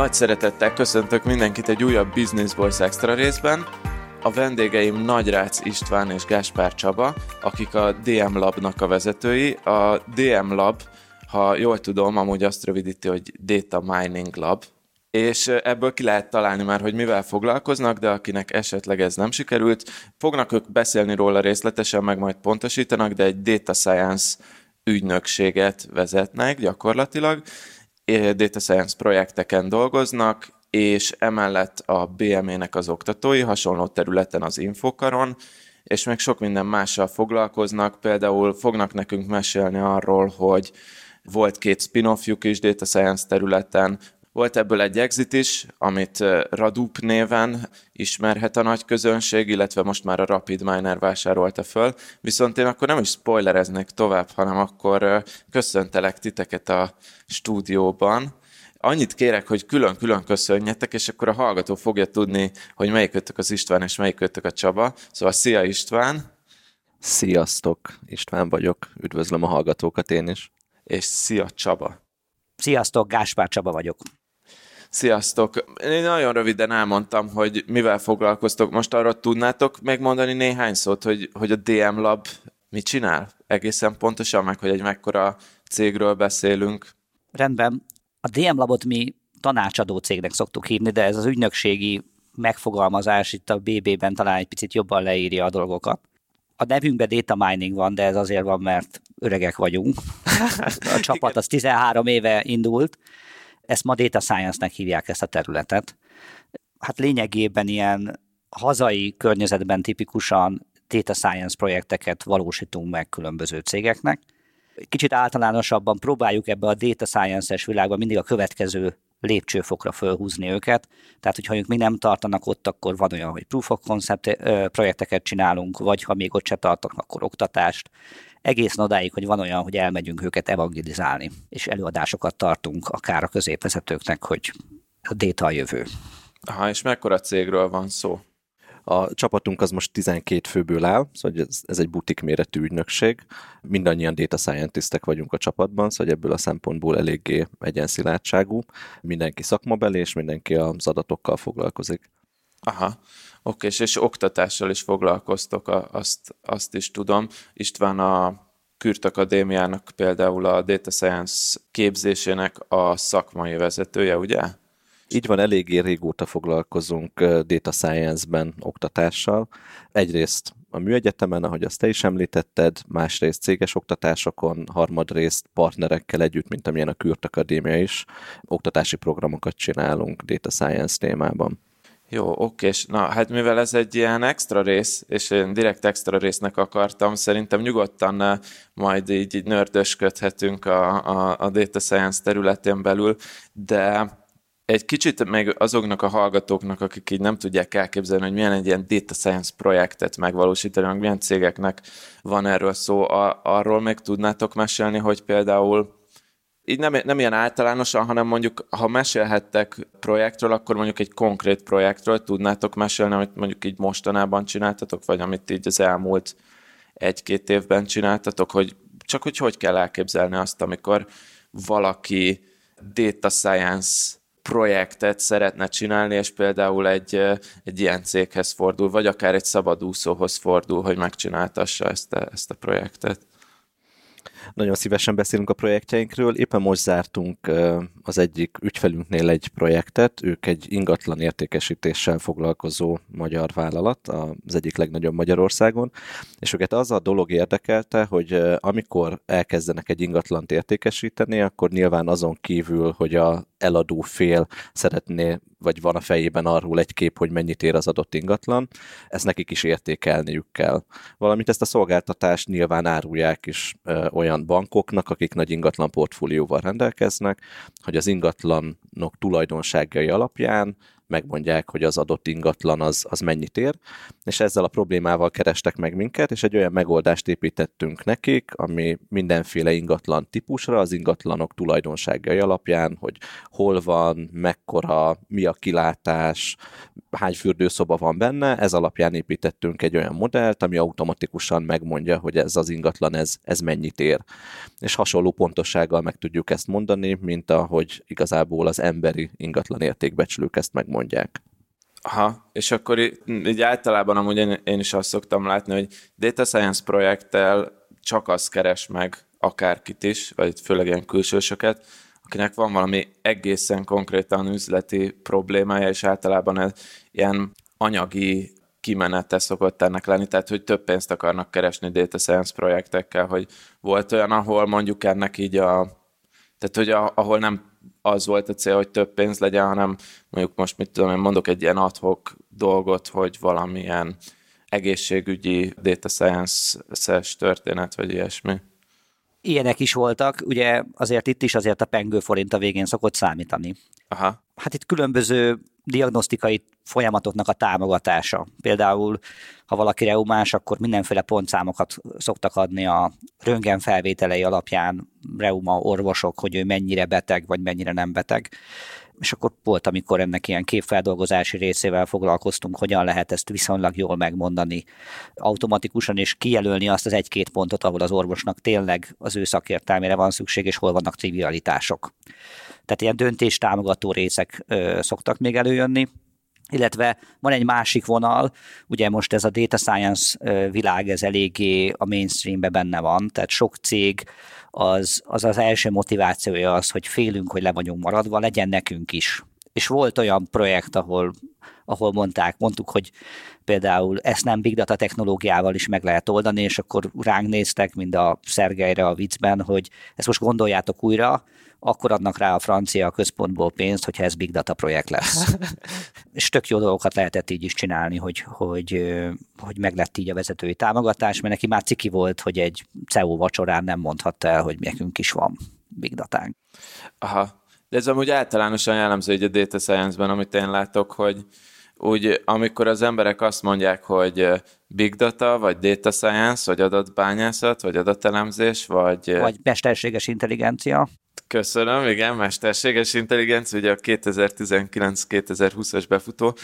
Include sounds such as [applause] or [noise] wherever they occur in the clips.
Nagy szeretettel köszöntök mindenkit egy újabb Business Boys Extra részben. A vendégeim Nagyrác István és Gáspár Csaba, akik a DM Labnak a vezetői. A DM Lab, ha jól tudom, amúgy azt rövidíti, hogy Data Mining Lab, és ebből ki lehet találni már, hogy mivel foglalkoznak, de akinek esetleg ez nem sikerült, fognak ők beszélni róla részletesen, meg majd pontosítanak, de egy data science ügynökséget vezetnek gyakorlatilag, data science projekteken dolgoznak, és emellett a BME-nek az oktatói, hasonló területen az Infokaron, és még sok minden mással foglalkoznak, például fognak nekünk mesélni arról, hogy volt két spin-offjuk is data science területen, volt ebből egy exit is, amit Radup néven ismerhet a nagy közönség, illetve most már a Rapid Miner vásárolta föl. Viszont én akkor nem is spoilereznék tovább, hanem akkor köszöntelek titeket a stúdióban. Annyit kérek, hogy külön-külön köszönjetek, és akkor a hallgató fogja tudni, hogy melyikötök az István, és melyikötök a Csaba. Szóval szia István! Sziasztok! István vagyok. Üdvözlöm a hallgatókat én is. És szia Csaba! Sziasztok, Gáspár Csaba vagyok. Sziasztok! Én nagyon röviden elmondtam, hogy mivel foglalkoztok. Most arra tudnátok megmondani néhány szót, hogy, hogy a DM Lab mit csinál? Egészen pontosan, meg hogy egy mekkora cégről beszélünk. Rendben. A DM Labot mi tanácsadó cégnek szoktuk hívni, de ez az ügynökségi megfogalmazás itt a BB-ben talán egy picit jobban leírja a dolgokat. A nevünkben data mining van, de ez azért van, mert öregek vagyunk. [laughs] A csapat az 13 éve indult, ezt ma data science-nek hívják ezt a területet. Hát lényegében ilyen hazai környezetben tipikusan data science projekteket valósítunk meg különböző cégeknek. Kicsit általánosabban próbáljuk ebbe a data science-es világban mindig a következő lépcsőfokra fölhúzni őket. Tehát, hogyha ők még nem tartanak ott, akkor van olyan, hogy proof of concept projekteket csinálunk, vagy ha még ott se tartanak, akkor oktatást. Egészen odáig, hogy van olyan, hogy elmegyünk őket evangelizálni, és előadásokat tartunk akár a középvezetőknek, hogy a data a jövő. Aha, és mekkora cégről van szó? A csapatunk az most 12 főből áll, szóval ez, ez egy butik méretű ügynökség. Mindannyian data scientistek vagyunk a csapatban, szóval ebből a szempontból eléggé egyenszilátságú. Mindenki szakmabeli, és mindenki az adatokkal foglalkozik. Aha, oké, és, és oktatással is foglalkoztok, azt, azt is tudom. István a Kürt Akadémiának például a Data Science képzésének a szakmai vezetője, ugye? Így van, eléggé régóta foglalkozunk data science-ben oktatással. Egyrészt a műegyetemen, ahogy azt te is említetted, másrészt céges oktatásokon, harmadrészt partnerekkel együtt, mint amilyen a Kürt Akadémia is, oktatási programokat csinálunk data science témában. Jó, oké, és na, hát mivel ez egy ilyen extra rész, és én direkt extra résznek akartam, szerintem nyugodtan majd így, így nördösködhetünk a, a, a data science területén belül, de egy kicsit még azoknak a hallgatóknak, akik így nem tudják elképzelni, hogy milyen egy ilyen data science projektet megvalósítani, meg milyen cégeknek van erről szó, a, arról még tudnátok mesélni, hogy például így nem, nem ilyen általánosan, hanem mondjuk, ha mesélhettek projektről, akkor mondjuk egy konkrét projektről tudnátok mesélni, amit mondjuk így mostanában csináltatok, vagy amit így az elmúlt egy-két évben csináltatok, hogy csak hogy hogy kell elképzelni azt, amikor valaki data science projektet szeretne csinálni, és például egy, egy ilyen céghez fordul, vagy akár egy szabadúszóhoz fordul, hogy megcsináltassa ezt a, ezt a projektet. Nagyon szívesen beszélünk a projektjeinkről. Éppen most zártunk az egyik ügyfelünknél egy projektet. Ők egy ingatlan értékesítéssel foglalkozó magyar vállalat, az egyik legnagyobb Magyarországon, és őket az a dolog érdekelte, hogy amikor elkezdenek egy ingatlant értékesíteni, akkor nyilván azon kívül, hogy a eladó fél szeretné, vagy van a fejében arról egy kép, hogy mennyit ér az adott ingatlan, ezt nekik is értékelniük kell. Valamint ezt a szolgáltatást nyilván árulják is ö, olyan bankoknak, akik nagy ingatlan portfólióval rendelkeznek, hogy az ingatlanok tulajdonságai alapján megmondják, hogy az adott ingatlan az, az mennyit ér, és ezzel a problémával kerestek meg minket, és egy olyan megoldást építettünk nekik, ami mindenféle ingatlan típusra, az ingatlanok tulajdonságai alapján, hogy hol van, mekkora, mi a kilátás, hány fürdőszoba van benne, ez alapján építettünk egy olyan modellt, ami automatikusan megmondja, hogy ez az ingatlan, ez, ez mennyit ér. És hasonló pontossággal meg tudjuk ezt mondani, mint ahogy igazából az emberi ingatlan értékbecsülők ezt megmondják. Aha, és akkor így általában amúgy én is azt szoktam látni, hogy data science projekttel csak az keres meg akárkit is, vagy főleg ilyen külsősöket, akinek van valami egészen konkrétan üzleti problémája, és általában ez ilyen anyagi kimenete szokott ennek lenni, tehát hogy több pénzt akarnak keresni data science projektekkel, hogy volt olyan, ahol mondjuk ennek így a tehát, hogy a, ahol nem az volt a cél, hogy több pénz legyen, hanem mondjuk most mit tudom én mondok egy ilyen adhok dolgot, hogy valamilyen egészségügyi data science-es történet, vagy ilyesmi. Ilyenek is voltak, ugye azért itt is azért a pengő forint a végén szokott számítani. Aha. Hát itt különböző diagnosztikai folyamatoknak a támogatása. Például, ha valaki reumás, akkor mindenféle pontszámokat szoktak adni a röntgen felvételei alapján reuma orvosok, hogy ő mennyire beteg, vagy mennyire nem beteg. És akkor volt, amikor ennek ilyen képfeldolgozási részével foglalkoztunk, hogyan lehet ezt viszonylag jól megmondani automatikusan, és kijelölni azt az egy-két pontot, ahol az orvosnak tényleg az ő szakértelmére van szükség, és hol vannak trivialitások. Tehát ilyen döntéstámogató részek szoktak még előjönni illetve van egy másik vonal, ugye most ez a data science világ, ez eléggé a mainstreambe benne van, tehát sok cég az az, az első motivációja az, hogy félünk, hogy le vagyunk maradva, legyen nekünk is. És volt olyan projekt, ahol, ahol mondták, mondtuk, hogy például ezt nem big data technológiával is meg lehet oldani, és akkor ránk néztek, mind a Szergejre a viccben, hogy ezt most gondoljátok újra, akkor adnak rá a francia központból pénzt, hogyha ez big data projekt lesz. [laughs] és tök jó dolgokat lehetett így is csinálni, hogy, hogy, hogy meg lett így a vezetői támogatás, mert neki már ciki volt, hogy egy CEO vacsorán nem mondhatta el, hogy nekünk is van big datánk. Aha. De ez amúgy általánosan jellemző hogy a data science-ben, amit én látok, hogy úgy amikor az emberek azt mondják, hogy big data, vagy data science, vagy adatbányászat, vagy adatelemzés, vagy... Vagy mesterséges intelligencia. Köszönöm, igen, mesterséges intelligencia, ugye a 2019-2020-as befutó,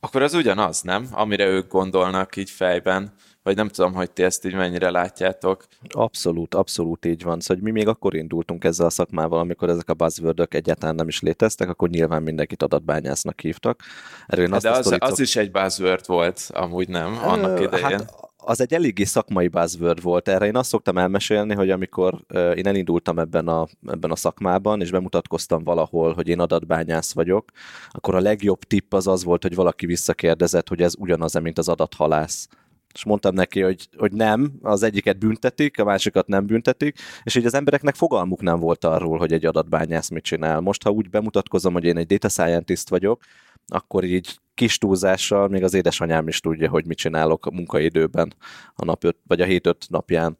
akkor az ugyanaz, nem? Amire ők gondolnak így fejben, vagy nem tudom, hogy ti ezt így mennyire látjátok. Abszolút, abszolút így van. Szóval mi még akkor indultunk ezzel a szakmával, amikor ezek a buzzword egyáltalán nem is léteztek, akkor nyilván mindenkit adatbányásznak hívtak. Erről én azt De az, az is egy buzzword volt, amúgy nem, annak idején. Hát az egy eléggé szakmai buzzword volt. Erre én azt szoktam elmesélni, hogy amikor én elindultam ebben a, ebben a szakmában, és bemutatkoztam valahol, hogy én adatbányász vagyok, akkor a legjobb tipp az az volt, hogy valaki visszakérdezett, hogy ez ugyanaz, mint az adathalász és mondtam neki, hogy, hogy nem, az egyiket büntetik, a másikat nem büntetik, és így az embereknek fogalmuk nem volt arról, hogy egy adatbányász mit csinál. Most, ha úgy bemutatkozom, hogy én egy data scientist vagyok, akkor így kis túlzással még az édesanyám is tudja, hogy mit csinálok a munkaidőben a nap öt, vagy a hét öt napján.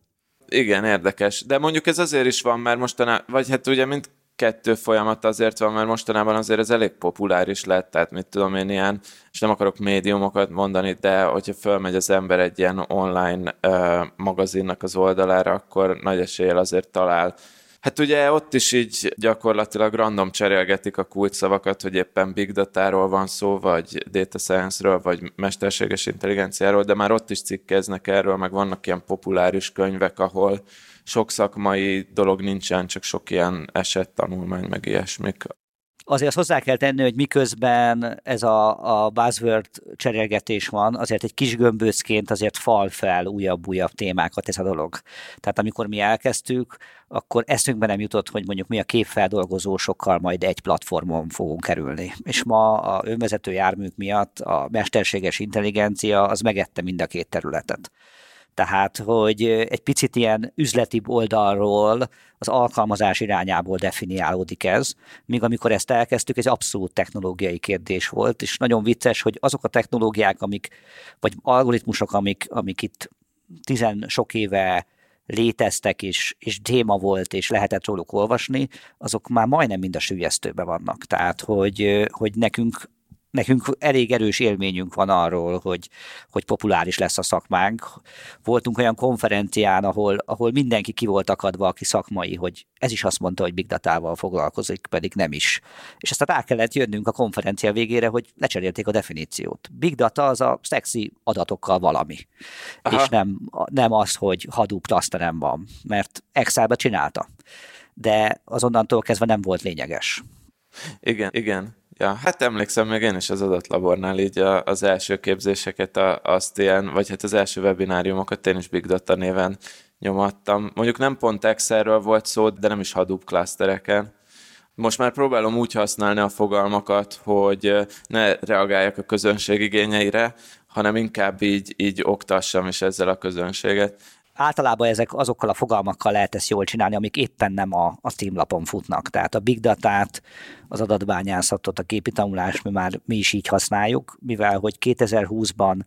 Igen, érdekes. De mondjuk ez azért is van, mert mostanában, vagy hát ugye mind kettő folyamat azért van, mert mostanában azért ez elég populáris lett, tehát mit tudom én ilyen, és nem akarok médiumokat mondani, de hogyha fölmegy az ember egy ilyen online uh, magazinnak az oldalára, akkor nagy eséllyel azért talál. Hát ugye ott is így gyakorlatilag random cserélgetik a kulcsszavakat, hogy éppen big data van szó, vagy data science-ről, vagy mesterséges intelligenciáról, de már ott is cikkeznek erről, meg vannak ilyen populáris könyvek, ahol sok szakmai dolog nincsen, csak sok ilyen esettanulmány, meg ilyesmik. Azért azt hozzá kell tenni, hogy miközben ez a, a buzzword cserélgetés van, azért egy kis gömbőcként azért fal fel újabb-újabb témákat ez a dolog. Tehát amikor mi elkezdtük, akkor eszünkbe nem jutott, hogy mondjuk mi a képfeldolgozósokkal majd egy platformon fogunk kerülni. És ma a önvezető járműk miatt a mesterséges intelligencia az megette mind a két területet. Tehát, hogy egy picit ilyen üzleti oldalról az alkalmazás irányából definiálódik ez, míg amikor ezt elkezdtük, ez abszolút technológiai kérdés volt, és nagyon vicces, hogy azok a technológiák, amik, vagy algoritmusok, amik, amik itt tizen sok éve léteztek, és, és téma volt, és lehetett róluk olvasni, azok már majdnem mind a sülyeztőben vannak. Tehát, hogy, hogy nekünk nekünk elég erős élményünk van arról, hogy, hogy populáris lesz a szakmánk. Voltunk olyan konferencián, ahol, ahol mindenki ki volt akadva, aki szakmai, hogy ez is azt mondta, hogy big data-val foglalkozik, pedig nem is. És aztán rá kellett jönnünk a konferencia végére, hogy lecserélték a definíciót. Big data az a szexi adatokkal valami. Aha. És nem, nem az, hogy Hadoop nem van, mert Excelbe csinálta. De azonnantól kezdve nem volt lényeges. Igen, igen. Ja, hát emlékszem még én is az adatlabornál így a, az első képzéseket, a, azt ilyen, vagy hát az első webináriumokat én is Big Data néven nyomattam. Mondjuk nem pont Excelről volt szó, de nem is Hadoop klasztereken. Most már próbálom úgy használni a fogalmakat, hogy ne reagáljak a közönség igényeire, hanem inkább így, így oktassam is ezzel a közönséget általában ezek azokkal a fogalmakkal lehet ezt jól csinálni, amik éppen nem a, a Steam futnak. Tehát a big datát, az adatbányászatot, a képi tanulást mi már mi is így használjuk, mivel hogy 2020-ban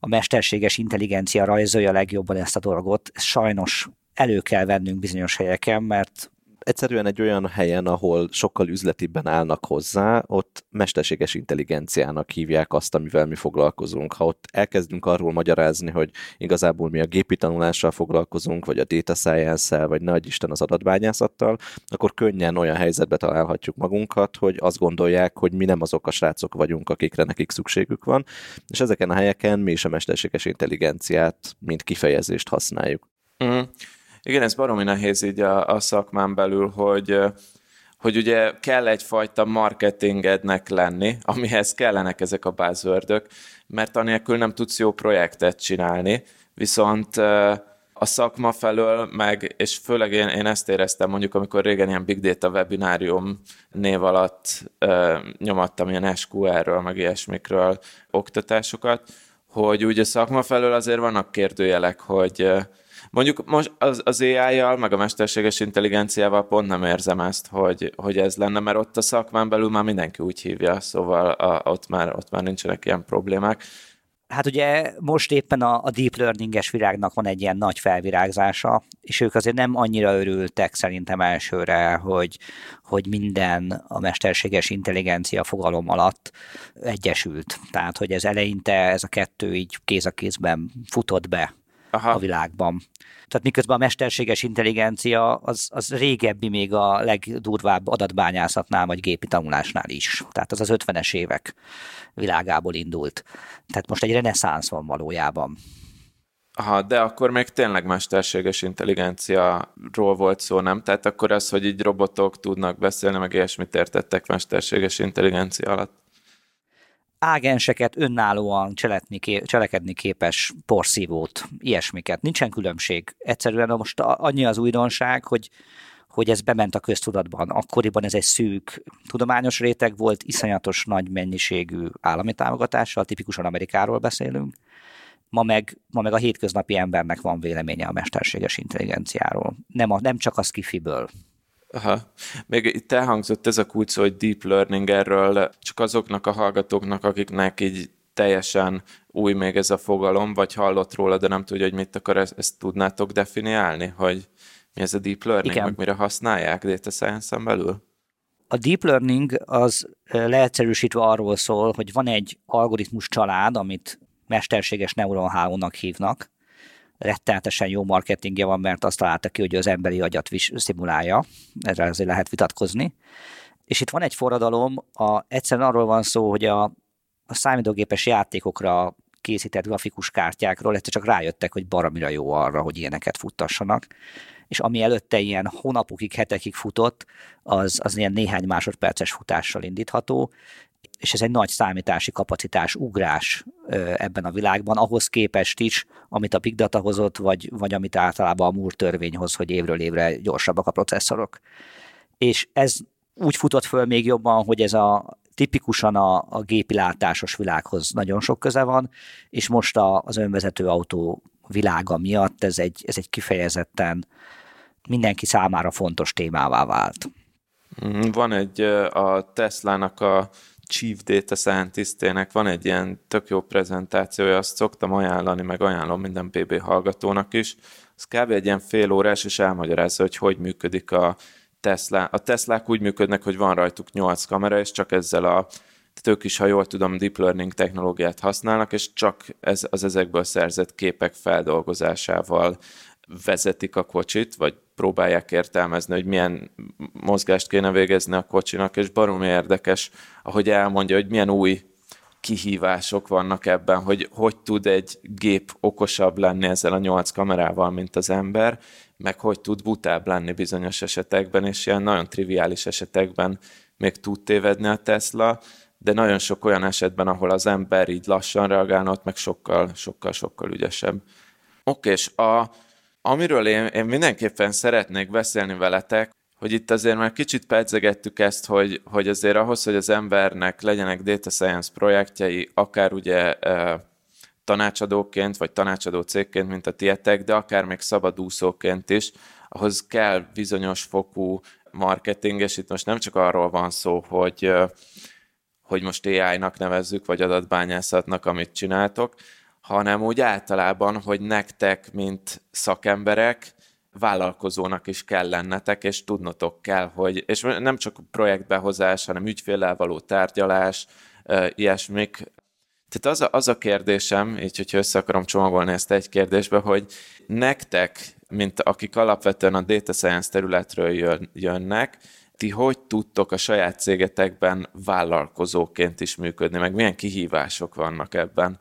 a mesterséges intelligencia rajzolja legjobban ezt a dolgot, sajnos elő kell vennünk bizonyos helyeken, mert egyszerűen egy olyan helyen, ahol sokkal üzletibben állnak hozzá, ott mesterséges intelligenciának hívják azt, amivel mi foglalkozunk. Ha ott elkezdünk arról magyarázni, hogy igazából mi a gépi tanulással foglalkozunk, vagy a data science vagy nagy Isten az adatbányászattal, akkor könnyen olyan helyzetbe találhatjuk magunkat, hogy azt gondolják, hogy mi nem azok a srácok vagyunk, akikre nekik szükségük van, és ezeken a helyeken mi is a mesterséges intelligenciát, mint kifejezést használjuk. Mm. Igen, ez baromi nehéz így a, a szakmán belül, hogy hogy ugye kell egyfajta marketingednek lenni, amihez kellenek ezek a buzzword mert anélkül nem tudsz jó projektet csinálni, viszont a szakma felől meg, és főleg én, én ezt éreztem mondjuk, amikor régen ilyen Big Data webinárium név alatt uh, nyomattam ilyen SQL-ről, meg ilyesmikről oktatásokat, hogy úgy a szakma felől azért vannak kérdőjelek, hogy Mondjuk most az, az AI-jal, meg a mesterséges intelligenciával pont nem érzem ezt, hogy, hogy ez lenne, mert ott a szakmán belül már mindenki úgy hívja, szóval a, ott, már, ott már nincsenek ilyen problémák. Hát ugye most éppen a, a deep learninges virágnak van egy ilyen nagy felvirágzása, és ők azért nem annyira örültek szerintem elsőre, hogy, hogy minden a mesterséges intelligencia fogalom alatt egyesült. Tehát, hogy ez eleinte ez a kettő így kéz a kézben futott be Aha. a világban. Tehát miközben a mesterséges intelligencia az, az régebbi még a legdurvább adatbányászatnál, vagy gépi tanulásnál is. Tehát az az 50-es évek világából indult. Tehát most egy reneszánsz van valójában. Aha, de akkor még tényleg mesterséges intelligenciáról volt szó, nem? Tehát akkor az, hogy így robotok tudnak beszélni, meg ilyesmit értettek mesterséges intelligencia alatt? Ágenseket önállóan cseletni, cselekedni képes porszívót, ilyesmiket. Nincsen különbség. Egyszerűen most annyi az újdonság, hogy hogy ez bement a köztudatban. Akkoriban ez egy szűk tudományos réteg volt, iszonyatos nagy mennyiségű állami támogatással, tipikusan Amerikáról beszélünk. Ma meg, ma meg a hétköznapi embernek van véleménye a mesterséges intelligenciáról. Nem, a, nem csak a skifiből. Aha. Még itt elhangzott ez a kulcs, hogy deep learning erről, csak azoknak a hallgatóknak, akiknek így teljesen új még ez a fogalom, vagy hallott róla, de nem tudja, hogy mit akar, ezt, tudnátok definiálni, hogy mi ez a deep learning, Igen. meg mire használják data science-en belül? A deep learning az leegyszerűsítve arról szól, hogy van egy algoritmus család, amit mesterséges neuronhálónak hívnak, rettenetesen jó marketingje van, mert azt találta ki, hogy az emberi agyat szimulálja, erre azért lehet vitatkozni. És itt van egy forradalom, a, egyszerűen arról van szó, hogy a, a számítógépes játékokra készített grafikus kártyákról egyszer csak rájöttek, hogy baramira jó arra, hogy ilyeneket futtassanak. És ami előtte ilyen hónapokig, hetekig futott, az, az ilyen néhány másodperces futással indítható, és ez egy nagy számítási kapacitás ugrás ebben a világban, ahhoz képest is, amit a Big Data hozott, vagy, vagy amit általában a Moore törvény hoz, hogy évről évre gyorsabbak a processzorok. És ez úgy futott föl még jobban, hogy ez a tipikusan a, a gépi világhoz nagyon sok köze van, és most a, az önvezető autó világa miatt ez egy, ez egy kifejezetten mindenki számára fontos témává vált. Mm, van egy a Tesla-nak a Chief Data Scientist-ének van egy ilyen tök jó prezentációja, azt szoktam ajánlani, meg ajánlom minden BB hallgatónak is. Ez kb. egy ilyen fél órás, és elmagyarázza, hogy hogy működik a Tesla. A Teslák úgy működnek, hogy van rajtuk 8 kamera, és csak ezzel a tehát ők is, ha jól tudom, deep learning technológiát használnak, és csak ez, az ezekből szerzett képek feldolgozásával vezetik a kocsit, vagy próbálják értelmezni, hogy milyen mozgást kéne végezni a kocsinak, és baromi érdekes, ahogy elmondja, hogy milyen új kihívások vannak ebben, hogy hogy tud egy gép okosabb lenni ezzel a nyolc kamerával, mint az ember, meg hogy tud butább lenni bizonyos esetekben, és ilyen nagyon triviális esetekben még tud tévedni a Tesla, de nagyon sok olyan esetben, ahol az ember így lassan reagálna, ott meg sokkal, sokkal, sokkal ügyesebb. Oké, és a, amiről én, én mindenképpen szeretnék beszélni veletek, hogy itt azért már kicsit pedzegettük ezt, hogy, hogy azért ahhoz, hogy az embernek legyenek data science projektjei, akár ugye tanácsadóként, vagy tanácsadó cégként, mint a tietek, de akár még szabadúszóként is, ahhoz kell bizonyos fokú marketing, és itt most nem csak arról van szó, hogy, hogy most AI-nak nevezzük, vagy adatbányászatnak, amit csináltok, hanem úgy általában, hogy nektek, mint szakemberek, vállalkozónak is kell lennetek, és tudnotok kell, hogy, és nem csak projektbehozás, hanem ügyféllel való tárgyalás, ilyesmik. Tehát az a, az a kérdésem, így hogyha össze akarom csomagolni ezt egy kérdésbe, hogy nektek, mint akik alapvetően a data science területről jön, jönnek, ti hogy tudtok a saját cégetekben vállalkozóként is működni, meg milyen kihívások vannak ebben,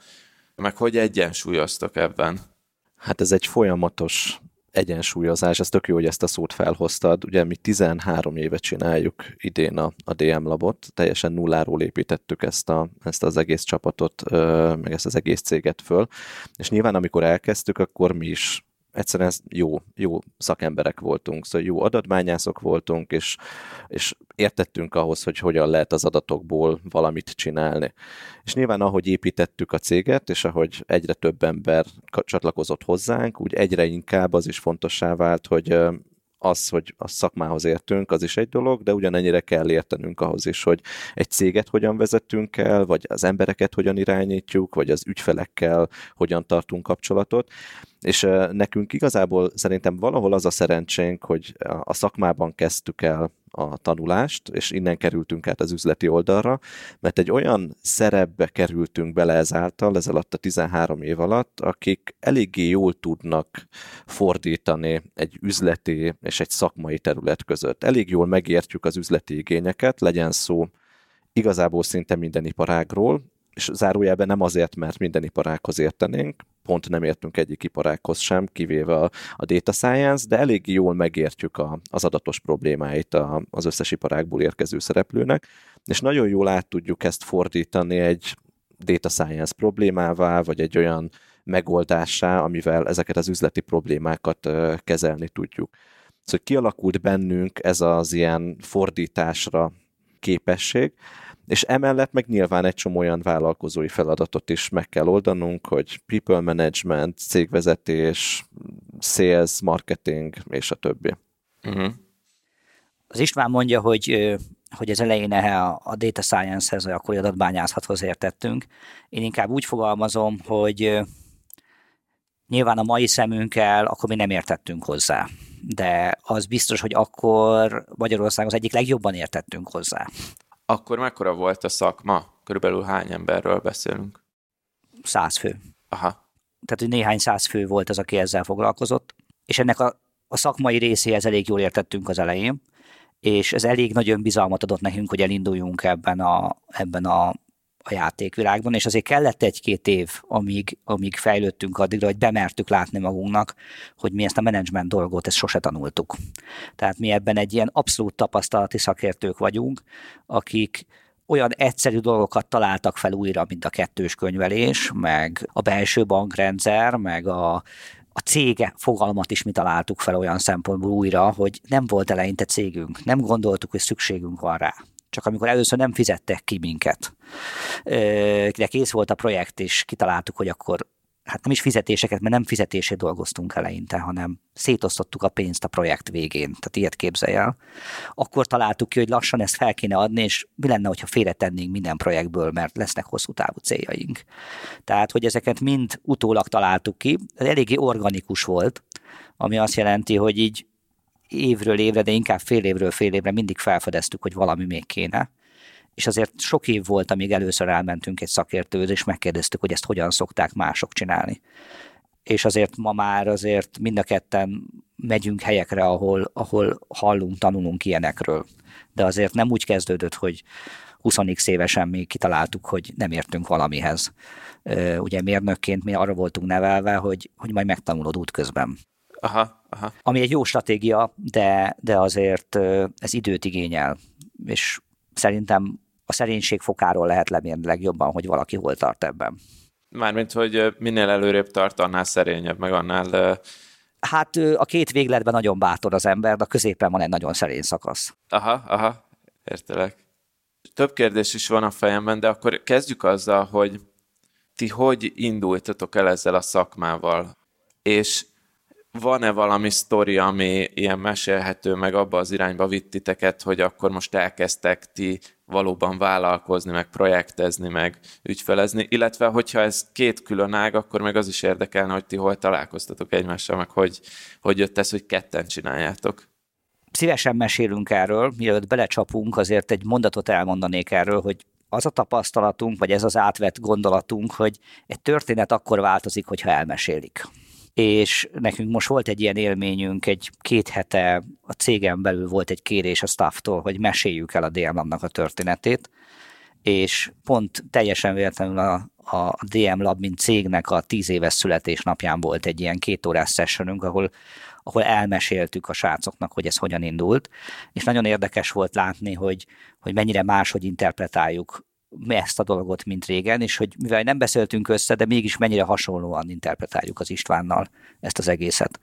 meg hogy egyensúlyoztok ebben? Hát ez egy folyamatos egyensúlyozás, ez tök jó, hogy ezt a szót felhoztad. Ugye mi 13 éve csináljuk idén a, a DM labot, teljesen nulláról építettük ezt, a, ezt az egész csapatot, meg ezt az egész céget föl, és nyilván amikor elkezdtük, akkor mi is egyszerűen jó, jó szakemberek voltunk, szóval jó adatbányászok voltunk, és, és értettünk ahhoz, hogy hogyan lehet az adatokból valamit csinálni. És nyilván ahogy építettük a céget, és ahogy egyre több ember csatlakozott hozzánk, úgy egyre inkább az is fontossá vált, hogy az, hogy a szakmához értünk, az is egy dolog, de ugyanennyire kell értenünk ahhoz is, hogy egy céget hogyan vezetünk el, vagy az embereket hogyan irányítjuk, vagy az ügyfelekkel hogyan tartunk kapcsolatot. És nekünk igazából szerintem valahol az a szerencsénk, hogy a szakmában kezdtük el a tanulást, és innen kerültünk át az üzleti oldalra, mert egy olyan szerepbe kerültünk bele ezáltal, ez alatt a 13 év alatt, akik eléggé jól tudnak fordítani egy üzleti és egy szakmai terület között. Elég jól megértjük az üzleti igényeket, legyen szó igazából szinte minden iparágról, és zárójelben nem azért, mert minden iparághoz értenénk, pont nem értünk egyik iparághoz sem, kivéve a, a data science, de elég jól megértjük a, az adatos problémáit a, az összes iparágból érkező szereplőnek, és nagyon jól át tudjuk ezt fordítani egy data science problémává, vagy egy olyan megoldásá, amivel ezeket az üzleti problémákat kezelni tudjuk. Szóval kialakult bennünk ez az ilyen fordításra képesség, és emellett meg nyilván egy csomó olyan vállalkozói feladatot is meg kell oldanunk, hogy people management, cégvezetés, sales, marketing és a többi. Uh-huh. Az István mondja, hogy hogy az elején a data science-hez, vagy akkor adatbányászathoz értettünk. Én inkább úgy fogalmazom, hogy nyilván a mai szemünkkel akkor mi nem értettünk hozzá. De az biztos, hogy akkor Magyarország az egyik legjobban értettünk hozzá. Akkor mekkora volt a szakma? Körülbelül hány emberről beszélünk? Száz fő. Aha. Tehát, hogy néhány száz fő volt az, aki ezzel foglalkozott, és ennek a, a szakmai részéhez elég jól értettünk az elején, és ez elég nagy önbizalmat adott nekünk, hogy elinduljunk ebben a, ebben a a játékvilágban, és azért kellett egy-két év, amíg, amíg fejlődtünk addigra, hogy bemertük látni magunknak, hogy mi ezt a menedzsment dolgot, ezt sose tanultuk. Tehát mi ebben egy ilyen abszolút tapasztalati szakértők vagyunk, akik olyan egyszerű dolgokat találtak fel újra, mint a kettős könyvelés, meg a belső bankrendszer, meg a, a cége fogalmat is mi találtuk fel olyan szempontból újra, hogy nem volt eleinte cégünk, nem gondoltuk, hogy szükségünk van rá csak amikor először nem fizettek ki minket. De kész volt a projekt, és kitaláltuk, hogy akkor hát nem is fizetéseket, mert nem fizetését dolgoztunk eleinte, hanem szétosztottuk a pénzt a projekt végén, tehát ilyet képzelj el. Akkor találtuk ki, hogy lassan ezt fel kéne adni, és mi lenne, hogyha félretennénk minden projektből, mert lesznek hosszú távú céljaink. Tehát, hogy ezeket mind utólag találtuk ki, ez eléggé organikus volt, ami azt jelenti, hogy így évről évre, de inkább fél évről fél évre mindig felfedeztük, hogy valami még kéne. És azért sok év volt, amíg először elmentünk egy szakértőhöz, és megkérdeztük, hogy ezt hogyan szokták mások csinálni. És azért ma már azért mind a ketten megyünk helyekre, ahol, ahol hallunk, tanulunk ilyenekről. De azért nem úgy kezdődött, hogy 20 évesen még kitaláltuk, hogy nem értünk valamihez. Ugye mérnökként mi arra voltunk nevelve, hogy, hogy majd megtanulod útközben. Aha, aha. Ami egy jó stratégia, de, de azért ez időt igényel, és szerintem a szerénység fokáról lehet lemérni legjobban, hogy valaki hol tart ebben. Mármint, hogy minél előrébb tart, annál szerényebb, meg annál... Hát a két végletben nagyon bátor az ember, de a középen van egy nagyon szerény szakasz. Aha, aha, értelek. Több kérdés is van a fejemben, de akkor kezdjük azzal, hogy ti hogy indultatok el ezzel a szakmával? És van-e valami sztori, ami ilyen mesélhető, meg abba az irányba vitt titeket, hogy akkor most elkezdtek ti valóban vállalkozni, meg projektezni, meg ügyfelezni, illetve hogyha ez két külön ág, akkor meg az is érdekelne, hogy ti hol találkoztatok egymással, meg hogy, hogy jött ez, hogy ketten csináljátok. Szívesen mesélünk erről, mielőtt belecsapunk, azért egy mondatot elmondanék erről, hogy az a tapasztalatunk, vagy ez az átvett gondolatunk, hogy egy történet akkor változik, hogyha elmesélik és nekünk most volt egy ilyen élményünk, egy két hete a cégen belül volt egy kérés a stafftól, hogy meséljük el a DM a történetét, és pont teljesen véletlenül a, a DM Lab, mint cégnek a tíz éves születésnapján volt egy ilyen két órás sessionünk, ahol, ahol elmeséltük a srácoknak, hogy ez hogyan indult, és nagyon érdekes volt látni, hogy, hogy mennyire máshogy interpretáljuk ezt a dolgot, mint régen, és hogy mivel nem beszéltünk össze, de mégis mennyire hasonlóan interpretáljuk az Istvánnal ezt az egészet.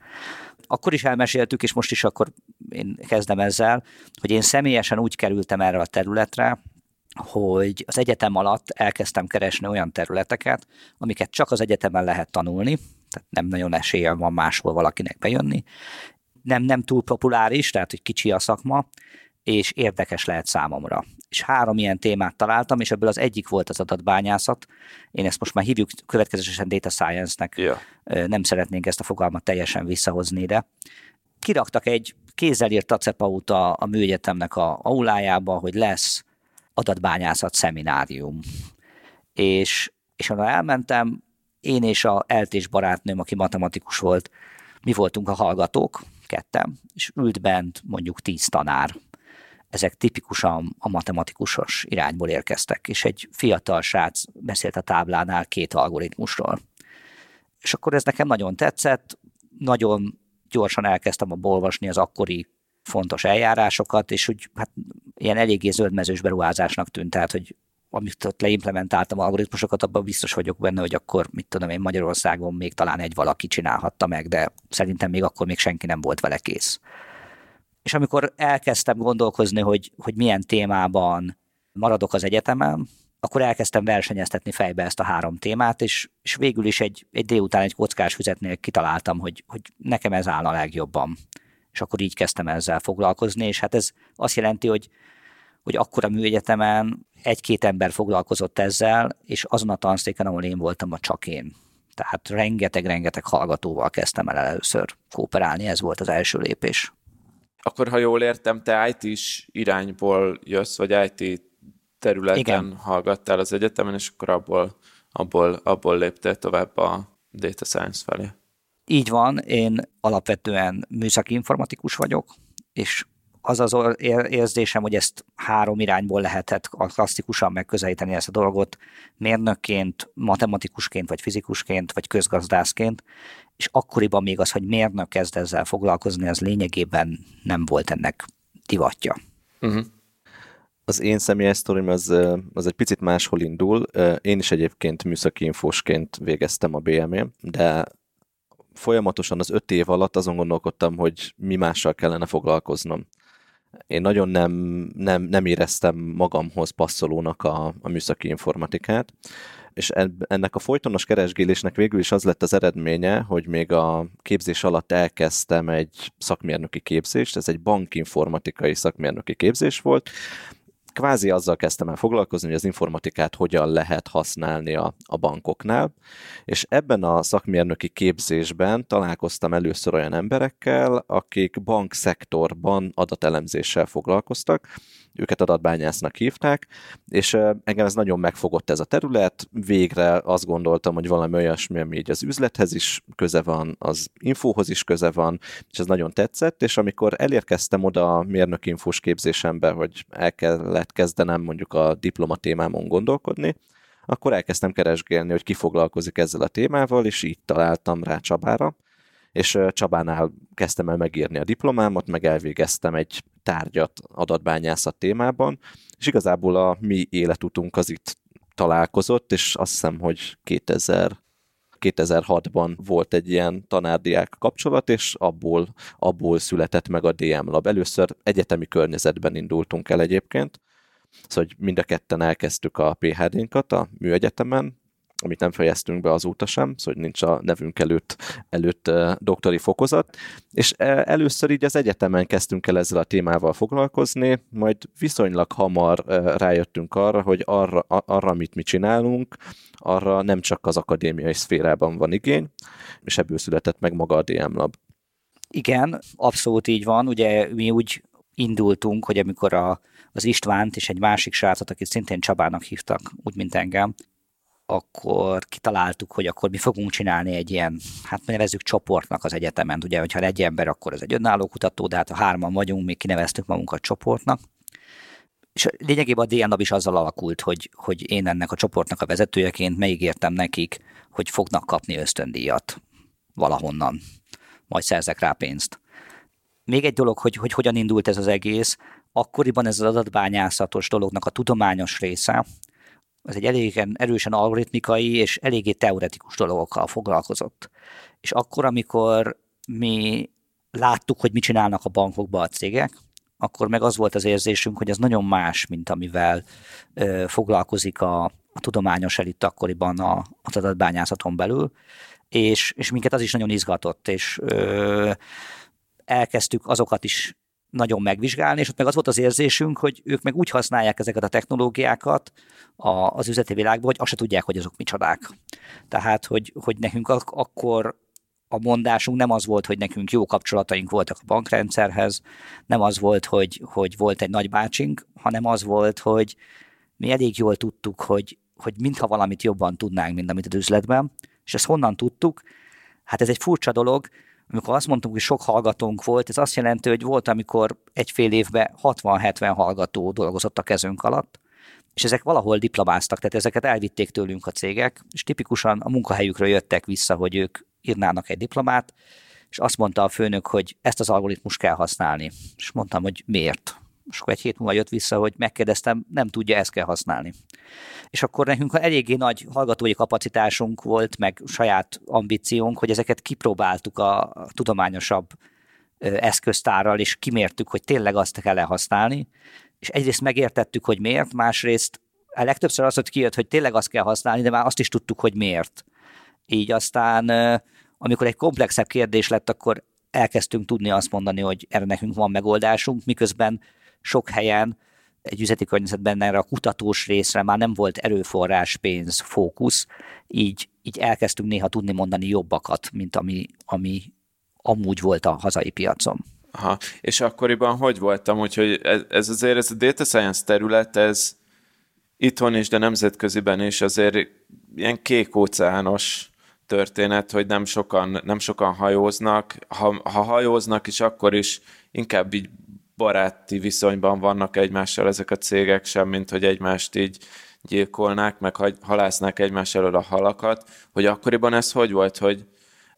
Akkor is elmeséltük, és most is akkor én kezdem ezzel, hogy én személyesen úgy kerültem erre a területre, hogy az egyetem alatt elkezdtem keresni olyan területeket, amiket csak az egyetemen lehet tanulni, tehát nem nagyon esélye van máshol valakinek bejönni, nem, nem túl populáris, tehát hogy kicsi a szakma, és érdekes lehet számomra. És három ilyen témát találtam, és ebből az egyik volt az adatbányászat. Én ezt most már hívjuk következősen data science-nek. Yeah. Nem szeretnénk ezt a fogalmat teljesen visszahozni ide. Kiraktak egy kézzel írt tacepaut a, a műegyetemnek a aulájába, hogy lesz adatbányászat szeminárium. És, és oda elmentem, én és a eltés barátnőm, aki matematikus volt, mi voltunk a hallgatók, kettem, és ült bent mondjuk tíz tanár, ezek tipikusan a matematikusos irányból érkeztek, és egy fiatal srác beszélt a táblánál két algoritmusról. És akkor ez nekem nagyon tetszett, nagyon gyorsan elkezdtem a olvasni az akkori fontos eljárásokat, és úgy hát ilyen eléggé zöldmezős beruházásnak tűnt, tehát hogy amit ott leimplementáltam algoritmusokat, abban biztos vagyok benne, hogy akkor, mit tudom én, Magyarországon még talán egy valaki csinálhatta meg, de szerintem még akkor még senki nem volt vele kész. És amikor elkezdtem gondolkozni, hogy, hogy milyen témában maradok az egyetemen, akkor elkezdtem versenyeztetni fejbe ezt a három témát, és, és végül is egy, egy délután egy kockás füzetnél kitaláltam, hogy, hogy nekem ez áll a legjobban. És akkor így kezdtem ezzel foglalkozni, és hát ez azt jelenti, hogy, hogy akkor a műegyetemen egy-két ember foglalkozott ezzel, és azon a tanszéken, ahol én voltam, a csak én. Tehát rengeteg-rengeteg hallgatóval kezdtem el először kooperálni, ez volt az első lépés. Akkor, ha jól értem, te IT-s irányból jössz, vagy IT területen Igen. hallgattál az egyetemen, és akkor abból, abból, abból léptél tovább a data science felé. Így van, én alapvetően műszaki informatikus vagyok, és az az érzésem, hogy ezt három irányból lehetett klasszikusan megközelíteni ezt a dolgot, mérnökként, matematikusként, vagy fizikusként, vagy közgazdászként, és akkoriban még az, hogy mérnök kezd ezzel foglalkozni, az lényegében nem volt ennek divatja. Uh-huh. Az én személyes sztorim az, az egy picit máshol indul. Én is egyébként műszaki infósként végeztem a BM-én, de folyamatosan az öt év alatt azon gondolkodtam, hogy mi mással kellene foglalkoznom. Én nagyon nem, nem, nem éreztem magamhoz passzolónak a, a műszaki informatikát, és ennek a folytonos keresgélésnek végül is az lett az eredménye, hogy még a képzés alatt elkezdtem egy szakmérnöki képzést, ez egy bankinformatikai szakmérnöki képzés volt, kvázi azzal kezdtem el foglalkozni, hogy az informatikát hogyan lehet használni a, a bankoknál, és ebben a szakmérnöki képzésben találkoztam először olyan emberekkel, akik bankszektorban adatelemzéssel foglalkoztak, őket adatbányásznak hívták, és engem ez nagyon megfogott ez a terület, végre azt gondoltam, hogy valami olyasmi, ami így az üzlethez is köze van, az infóhoz is köze van, és ez nagyon tetszett, és amikor elérkeztem oda a mérnök infós képzésembe, hogy el kellett kezdenem mondjuk a diplomatémámon gondolkodni, akkor elkezdtem keresgélni, hogy ki foglalkozik ezzel a témával, és így találtam rá Csabára, és Csabánál kezdtem el megírni a diplomámat, meg elvégeztem egy tárgyat adatbányászat témában, és igazából a mi életutunk az itt találkozott, és azt hiszem, hogy 2000 2006-ban volt egy ilyen tanárdiák kapcsolat, és abból, abból született meg a DM Lab. Először egyetemi környezetben indultunk el egyébként, szóval hogy mind a ketten elkezdtük a PHD-nkat a műegyetemen, amit nem fejeztünk be azóta sem, szóval nincs a nevünk előtt, előtt doktori fokozat, és először így az egyetemen kezdtünk el ezzel a témával foglalkozni, majd viszonylag hamar rájöttünk arra, hogy arra, arra amit mi csinálunk, arra nem csak az akadémiai szférában van igény, és ebből született meg maga a DM Lab. Igen, abszolút így van. Ugye mi úgy indultunk, hogy amikor a, az Istvánt és egy másik srácot, akit szintén Csabának hívtak, úgy mint engem, akkor kitaláltuk, hogy akkor mi fogunk csinálni egy ilyen, hát nevezzük csoportnak az egyetemen. Ugye, hogyha egy ember, akkor ez egy önálló kutató, de hát a hárman vagyunk, még kineveztük magunkat csoportnak. És lényegében a DNAB is azzal alakult, hogy, hogy én ennek a csoportnak a vezetőjeként megígértem nekik, hogy fognak kapni ösztöndíjat valahonnan, majd szerzek rá pénzt. Még egy dolog, hogy, hogy hogyan indult ez az egész, akkoriban ez az adatbányászatos dolognak a tudományos része, ez egy elég erősen algoritmikai és eléggé teoretikus dolgokkal foglalkozott. És akkor, amikor mi láttuk, hogy mit csinálnak a bankokba a cégek, akkor meg az volt az érzésünk, hogy ez nagyon más, mint amivel ö, foglalkozik a, a tudományos elit akkoriban a, az adatbányászaton belül, és, és minket az is nagyon izgatott, és ö, elkezdtük azokat is nagyon megvizsgálni, és ott meg az volt az érzésünk, hogy ők meg úgy használják ezeket a technológiákat a, az üzleti világban, hogy azt se tudják, hogy azok micsodák. Tehát, hogy, hogy nekünk ak- akkor a mondásunk nem az volt, hogy nekünk jó kapcsolataink voltak a bankrendszerhez, nem az volt, hogy, hogy volt egy nagybácsink, hanem az volt, hogy mi elég jól tudtuk, hogy, hogy mintha valamit jobban tudnánk, mint amit az üzletben, és ezt honnan tudtuk? Hát ez egy furcsa dolog, amikor azt mondtuk, hogy sok hallgatónk volt, ez azt jelenti, hogy volt, amikor egy fél évben 60-70 hallgató dolgozott a kezünk alatt, és ezek valahol diplomáztak, tehát ezeket elvitték tőlünk a cégek, és tipikusan a munkahelyükről jöttek vissza, hogy ők írnának egy diplomát, és azt mondta a főnök, hogy ezt az algoritmus kell használni. És mondtam, hogy miért? És akkor egy hét múlva jött vissza, hogy megkérdeztem, nem tudja, ezt kell használni. És akkor nekünk eléggé nagy hallgatói kapacitásunk volt, meg saját ambíciónk, hogy ezeket kipróbáltuk a tudományosabb eszköztárral, és kimértük, hogy tényleg azt kell használni, és egyrészt megértettük, hogy miért, másrészt a legtöbbször az, hogy kijött, hogy tényleg azt kell használni, de már azt is tudtuk, hogy miért. Így aztán, amikor egy komplexebb kérdés lett, akkor elkezdtünk tudni azt mondani, hogy erre nekünk van megoldásunk, miközben sok helyen egy üzleti környezetben erre a kutatós részre már nem volt erőforrás, pénz, fókusz, így, így elkezdtünk néha tudni mondani jobbakat, mint ami, ami amúgy volt a hazai piacon. Aha. És akkoriban hogy voltam, úgyhogy ez, ez azért, ez a data science terület, ez itthon is, de nemzetköziben is azért ilyen kék óceános történet, hogy nem sokan, nem sokan hajóznak. Ha, ha hajóznak is, akkor is inkább így baráti viszonyban vannak egymással ezek a cégek sem, mint hogy egymást így gyilkolnák, meg halásznák egymás elől a halakat, hogy akkoriban ez hogy volt, hogy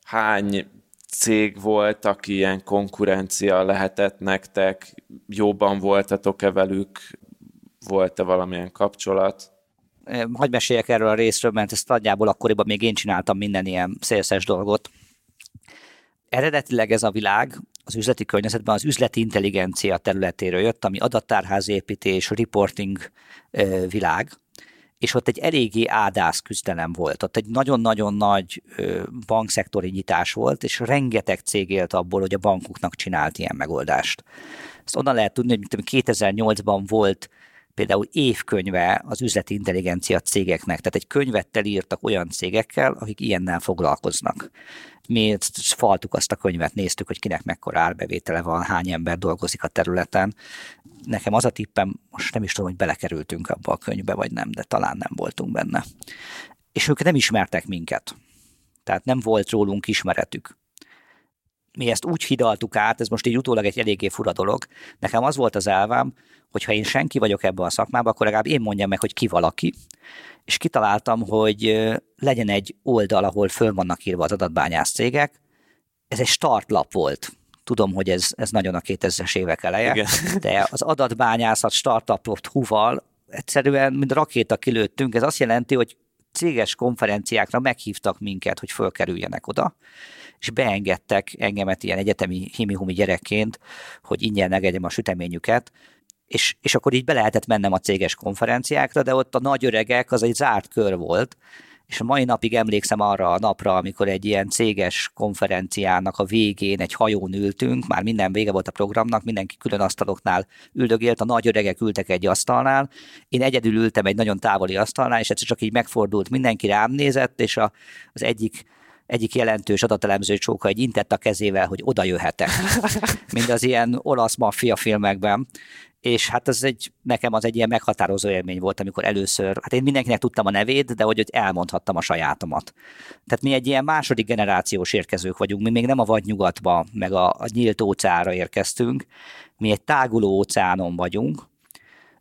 hány cég volt, aki ilyen konkurencia lehetett nektek, jóban voltatok-e velük, volt-e valamilyen kapcsolat? Hagy meséljek erről a részről, mert ezt nagyjából akkoriban még én csináltam minden ilyen szélszes dolgot. Eredetileg ez a világ az üzleti környezetben az üzleti intelligencia területéről jött, ami adattárházépítés, reporting világ, és ott egy eléggé ádász küzdelem volt. Ott egy nagyon-nagyon nagy bankszektori nyitás volt, és rengeteg cég élt abból, hogy a bankoknak csinált ilyen megoldást. Ezt onnan lehet tudni, hogy 2008-ban volt például évkönyve az üzleti intelligencia cégeknek, tehát egy könyvettel írtak olyan cégekkel, akik ilyennel foglalkoznak. Mi faltuk azt a könyvet, néztük, hogy kinek mekkora árbevétele van, hány ember dolgozik a területen. Nekem az a tippem, most nem is tudom, hogy belekerültünk abba a könyvbe, vagy nem, de talán nem voltunk benne. És ők nem ismertek minket. Tehát nem volt rólunk ismeretük mi ezt úgy hidaltuk át, ez most így utólag egy eléggé fura dolog. Nekem az volt az elvám, hogy ha én senki vagyok ebben a szakmában, akkor legalább én mondjam meg, hogy ki valaki, és kitaláltam, hogy legyen egy oldal, ahol föl vannak írva az adatbányász cégek. Ez egy startlap volt Tudom, hogy ez, ez nagyon a 2000-es évek eleje, Igen. [laughs] de az adatbányászat startup.hu-val egyszerűen, mint rakéta kilőttünk, ez azt jelenti, hogy céges konferenciákra meghívtak minket, hogy fölkerüljenek oda, és beengedtek engemet ilyen egyetemi himihumi gyerekként, hogy ingyen megegyem a süteményüket, és, és akkor így be lehetett mennem a céges konferenciákra, de ott a nagy öregek az egy zárt kör volt, és a mai napig emlékszem arra a napra, amikor egy ilyen céges konferenciának a végén egy hajón ültünk, már minden vége volt a programnak, mindenki külön asztaloknál üldögélt, a nagy öregek ültek egy asztalnál, én egyedül ültem egy nagyon távoli asztalnál, és egyszer csak így megfordult, mindenki rám nézett, és a, az egyik egyik jelentős adatelemző csóka egy intett a kezével, hogy oda jöhetek. [laughs] Mint az ilyen olasz maffia filmekben és hát ez egy, nekem az egy ilyen meghatározó élmény volt, amikor először, hát én mindenkinek tudtam a nevét, de hogy, hogy elmondhattam a sajátomat. Tehát mi egy ilyen második generációs érkezők vagyunk, mi még nem a vadnyugatba, meg a, a nyílt óceánra érkeztünk, mi egy táguló óceánon vagyunk,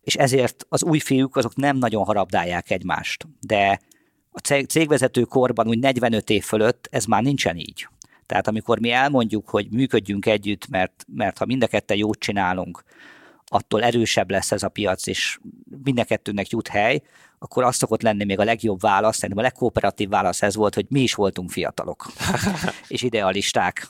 és ezért az új fiúk azok nem nagyon harabdálják egymást, de a cégvezető korban úgy 45 év fölött ez már nincsen így. Tehát amikor mi elmondjuk, hogy működjünk együtt, mert, mert ha mind a ketten jót csinálunk, attól erősebb lesz ez a piac, és mind a kettőnek jut hely, akkor az szokott lenni még a legjobb válasz, szerintem a legkooperatív válasz ez volt, hogy mi is voltunk fiatalok, [laughs] és idealisták.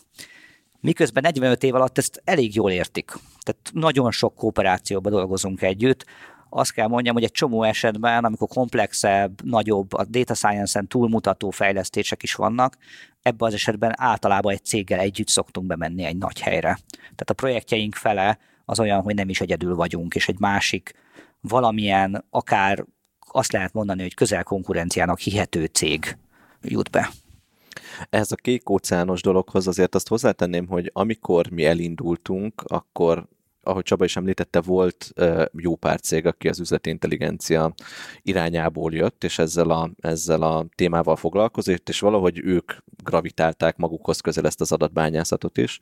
Miközben 45 év alatt ezt elég jól értik. Tehát nagyon sok kooperációban dolgozunk együtt. Azt kell mondjam, hogy egy csomó esetben, amikor komplexebb, nagyobb, a data science-en túlmutató fejlesztések is vannak, ebben az esetben általában egy céggel együtt szoktunk bemenni egy nagy helyre. Tehát a projektjeink fele az olyan, hogy nem is egyedül vagyunk, és egy másik valamilyen, akár azt lehet mondani, hogy közel konkurenciának hihető cég jut be. Ehhez a kék óceános dologhoz azért azt hozzátenném, hogy amikor mi elindultunk, akkor ahogy Csaba is említette, volt jó pár cég, aki az üzleti intelligencia irányából jött, és ezzel a, ezzel a témával foglalkozott, és valahogy ők gravitálták magukhoz közel ezt az adatbányászatot is.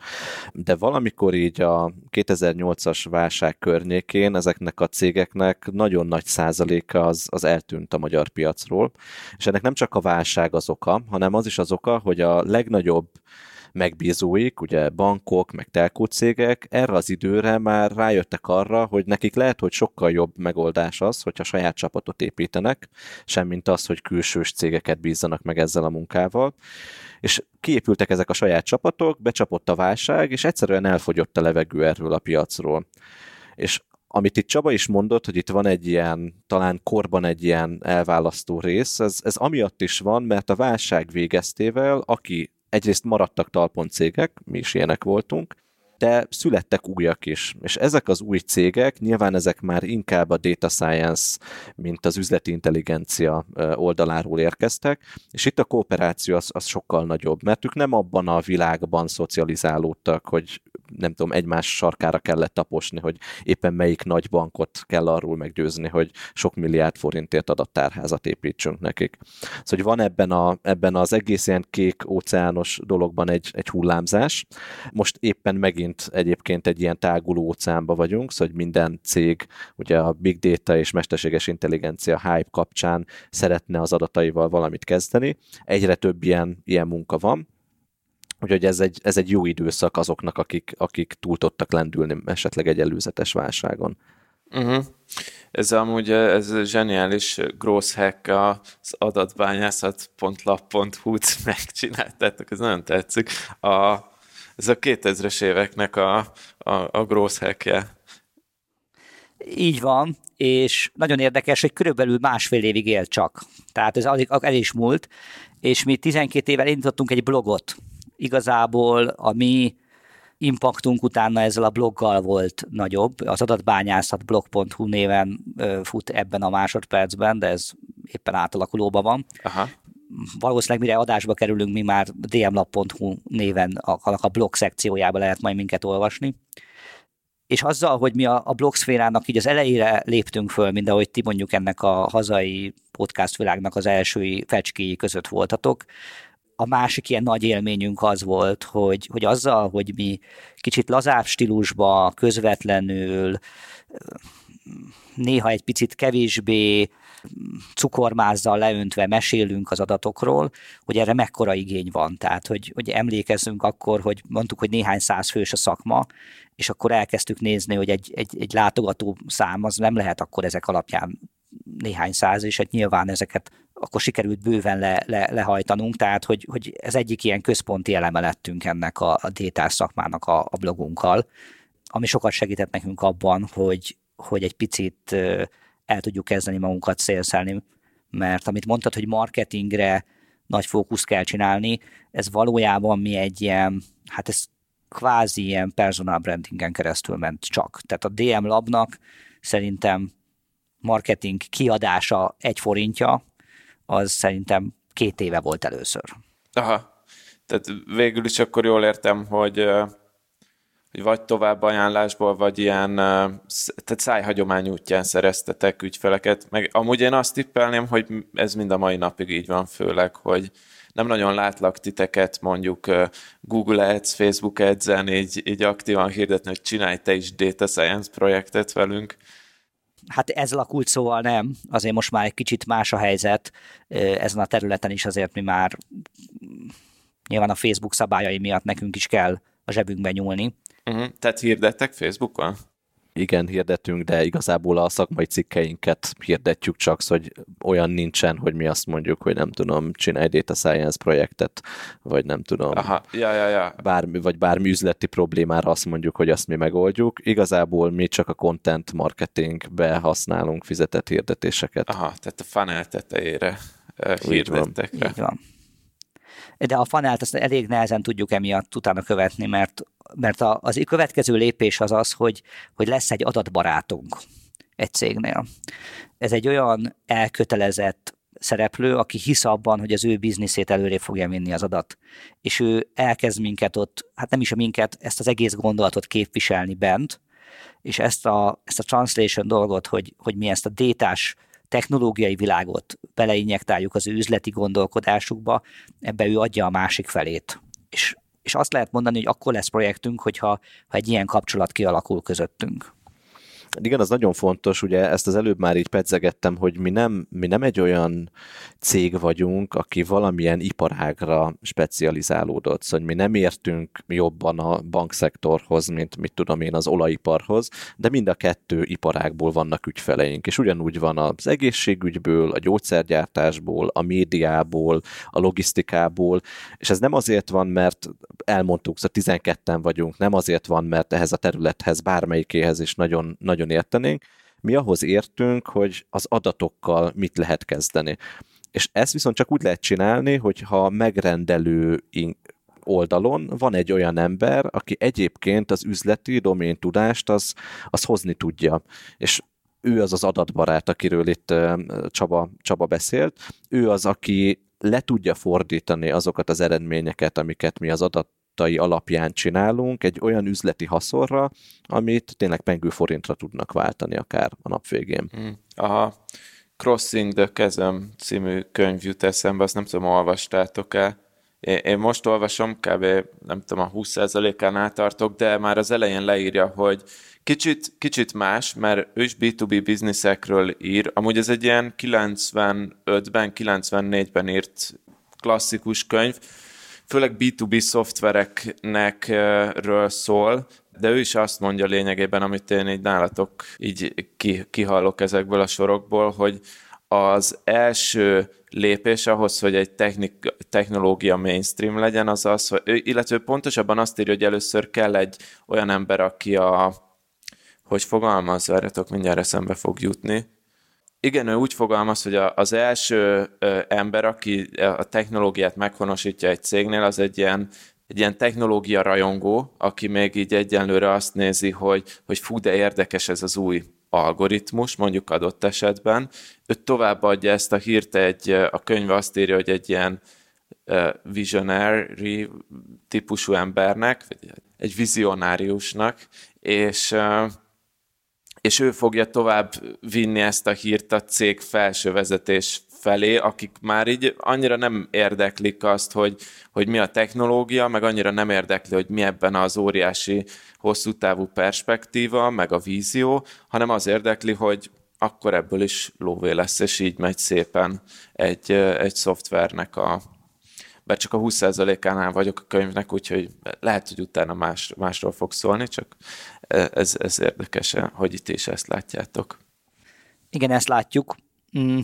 De valamikor így a 2008-as válság környékén ezeknek a cégeknek nagyon nagy százaléka az, az eltűnt a magyar piacról, és ennek nem csak a válság az oka, hanem az is az oka, hogy a legnagyobb megbízóik, ugye bankok, meg telkó cégek erre az időre már rájöttek arra, hogy nekik lehet, hogy sokkal jobb megoldás az, hogyha saját csapatot építenek, semmint az, hogy külsős cégeket bízzanak meg ezzel a munkával. És kiépültek ezek a saját csapatok, becsapott a válság, és egyszerűen elfogyott a levegő erről a piacról. És amit itt Csaba is mondott, hogy itt van egy ilyen, talán korban egy ilyen elválasztó rész, ez, ez amiatt is van, mert a válság végeztével, aki egyrészt maradtak talpon cégek, mi is ilyenek voltunk, de születtek újak is. És ezek az új cégek, nyilván ezek már inkább a data science, mint az üzleti intelligencia oldaláról érkeztek, és itt a kooperáció az, az sokkal nagyobb, mert ők nem abban a világban szocializálódtak, hogy nem tudom, egymás sarkára kellett taposni, hogy éppen melyik nagy bankot kell arról meggyőzni, hogy sok milliárd forintért adattárházat építsünk nekik. Szóval hogy van ebben, a, ebben az egész ilyen kék óceános dologban egy, egy hullámzás. Most éppen megint egyébként egy ilyen táguló óceánba vagyunk, szóval hogy minden cég ugye a big data és mesterséges intelligencia hype kapcsán szeretne az adataival valamit kezdeni. Egyre több ilyen, ilyen munka van, Úgyhogy ez egy, ez egy jó időszak azoknak, akik, akik túl tudtak lendülni esetleg egy előzetes válságon. Uh-huh. Ez amúgy ez zseniális gross hack az adatbányászat.lap.hu-t megcsináltátok, ez nagyon tetszik. A, ez a 2000-es éveknek a, a, a gross hackje. Így van, és nagyon érdekes, hogy körülbelül másfél évig él csak. Tehát ez el is múlt, és mi 12 évvel indítottunk egy blogot, igazából a mi impaktunk utána ezzel a bloggal volt nagyobb. Az adatbányászat blog.hu néven fut ebben a másodpercben, de ez éppen átalakulóban van. Aha. Valószínűleg mire adásba kerülünk, mi már dmlab.hu néven a, a blog szekciójába lehet majd minket olvasni. És azzal, hogy mi a, a blogszférának így az elejére léptünk föl, mint ahogy ti mondjuk ennek a hazai podcast világnak az első fecskéi között voltatok, a másik ilyen nagy élményünk az volt, hogy, hogy azzal, hogy mi kicsit lazább stílusba, közvetlenül, néha egy picit kevésbé cukormázzal leöntve mesélünk az adatokról, hogy erre mekkora igény van. Tehát, hogy, hogy emlékezzünk akkor, hogy mondtuk, hogy néhány száz fős a szakma, és akkor elkezdtük nézni, hogy egy, egy, egy látogató szám az nem lehet akkor ezek alapján néhány száz, és hát nyilván ezeket akkor sikerült bőven le, le, lehajtanunk, tehát hogy, hogy ez egyik ilyen központi eleme lettünk ennek a, a détás szakmának a, a blogunkkal, ami sokat segített nekünk abban, hogy, hogy egy picit el tudjuk kezdeni magunkat szélszelni, mert amit mondtad, hogy marketingre nagy fókusz kell csinálni, ez valójában mi egy ilyen, hát ez kvázi ilyen personal brandingen keresztül ment csak. Tehát a DM Labnak szerintem marketing kiadása egy forintja, az szerintem két éve volt először. Aha, tehát végül is akkor jól értem, hogy vagy tovább ajánlásból, vagy ilyen tehát szájhagyomány útján szereztetek ügyfeleket. Meg amúgy én azt tippelném, hogy ez mind a mai napig így van, főleg, hogy nem nagyon látlak titeket mondjuk Google Ads, Facebook Ads-en így, így aktívan hirdetni, hogy csinálj te is data science projektet velünk. Hát ez lakult szóval nem, azért most már egy kicsit más a helyzet ezen a területen is, azért mi már nyilván a Facebook szabályai miatt nekünk is kell a zsebünkbe nyúlni. Uh-huh. Tehát hirdettek Facebookon? igen, hirdetünk, de igazából a szakmai cikkeinket hirdetjük csak, hogy olyan nincsen, hogy mi azt mondjuk, hogy nem tudom, csinálj data science projektet, vagy nem tudom, Aha, ja, ja, ja. Bármi, vagy bármi üzleti problémára azt mondjuk, hogy azt mi megoldjuk. Igazából mi csak a content marketingbe használunk fizetett hirdetéseket. Aha, tehát a funnel tetejére hirdettek rá. Így van de a fanelt azt elég nehezen tudjuk emiatt utána követni, mert, mert a, az következő lépés az az, hogy, hogy lesz egy adatbarátunk egy cégnél. Ez egy olyan elkötelezett szereplő, aki hisz abban, hogy az ő bizniszét előre fogja vinni az adat. És ő elkezd minket ott, hát nem is a minket, ezt az egész gondolatot képviselni bent, és ezt a, ezt a translation dolgot, hogy, hogy mi ezt a détás technológiai világot beleinjektáljuk az ő üzleti gondolkodásukba, ebbe ő adja a másik felét. És, és azt lehet mondani, hogy akkor lesz projektünk, hogyha ha egy ilyen kapcsolat kialakul közöttünk. Igen, az nagyon fontos, ugye ezt az előbb már így pedzegettem, hogy mi nem, mi nem egy olyan cég vagyunk, aki valamilyen iparágra specializálódott, szóval mi nem értünk jobban a bankszektorhoz, mint mit tudom én az olajiparhoz, de mind a kettő iparágból vannak ügyfeleink, és ugyanúgy van az egészségügyből, a gyógyszergyártásból, a médiából, a logisztikából, és ez nem azért van, mert elmondtuk, szóval 12-en vagyunk, nem azért van, mert ehhez a területhez bármelyikéhez is nagyon, nagyon nagyon értenénk, mi ahhoz értünk, hogy az adatokkal mit lehet kezdeni. És ezt viszont csak úgy lehet csinálni, hogyha megrendelő oldalon van egy olyan ember, aki egyébként az üzleti domén tudást az, az hozni tudja. És ő az az adatbarát, akiről itt Csaba, Csaba beszélt. Ő az, aki le tudja fordítani azokat az eredményeket, amiket mi az adat adatai alapján csinálunk egy olyan üzleti haszonra, amit tényleg pengő forintra tudnak váltani akár a nap végén. Aha. Crossing the Kezem című könyv jut eszembe, azt nem tudom, olvastátok-e. Én, most olvasom, kb. nem tudom, a 20%-án átartok, de már az elején leírja, hogy kicsit, kicsit más, mert ő is B2B bizniszekről ír. Amúgy ez egy ilyen 95-ben, 94-ben írt klasszikus könyv, főleg B2B szoftvereknek ről szól, de ő is azt mondja lényegében, amit én így nálatok így kihallok ezekből a sorokból, hogy az első lépés ahhoz, hogy egy technik, technológia mainstream legyen, az az, hogy, illetve pontosabban azt írja, hogy először kell egy olyan ember, aki a, hogy fogalmaz, várjatok, mindjárt eszembe fog jutni, igen, ő úgy fogalmaz, hogy az első ember, aki a technológiát meghonosítja egy cégnél, az egy ilyen, egy ilyen technológia rajongó, aki még így egyenlőre azt nézi, hogy, hogy fú, de érdekes ez az új algoritmus, mondjuk adott esetben. Ő továbbadja ezt a hírt, egy, a könyv azt írja, hogy egy ilyen visionary típusú embernek, egy vizionáriusnak, és és ő fogja tovább vinni ezt a hírt a cég felső vezetés felé, akik már így annyira nem érdeklik azt, hogy, hogy mi a technológia, meg annyira nem érdekli, hogy mi ebben az óriási hosszú távú perspektíva, meg a vízió, hanem az érdekli, hogy akkor ebből is lóvé lesz, és így megy szépen egy, egy szoftvernek a, bár csak a 20%-ánál vagyok a könyvnek, úgyhogy lehet, hogy utána más, másról fog szólni, csak ez, ez érdekes, hogy itt is ezt látjátok. Igen, ezt látjuk. Mm.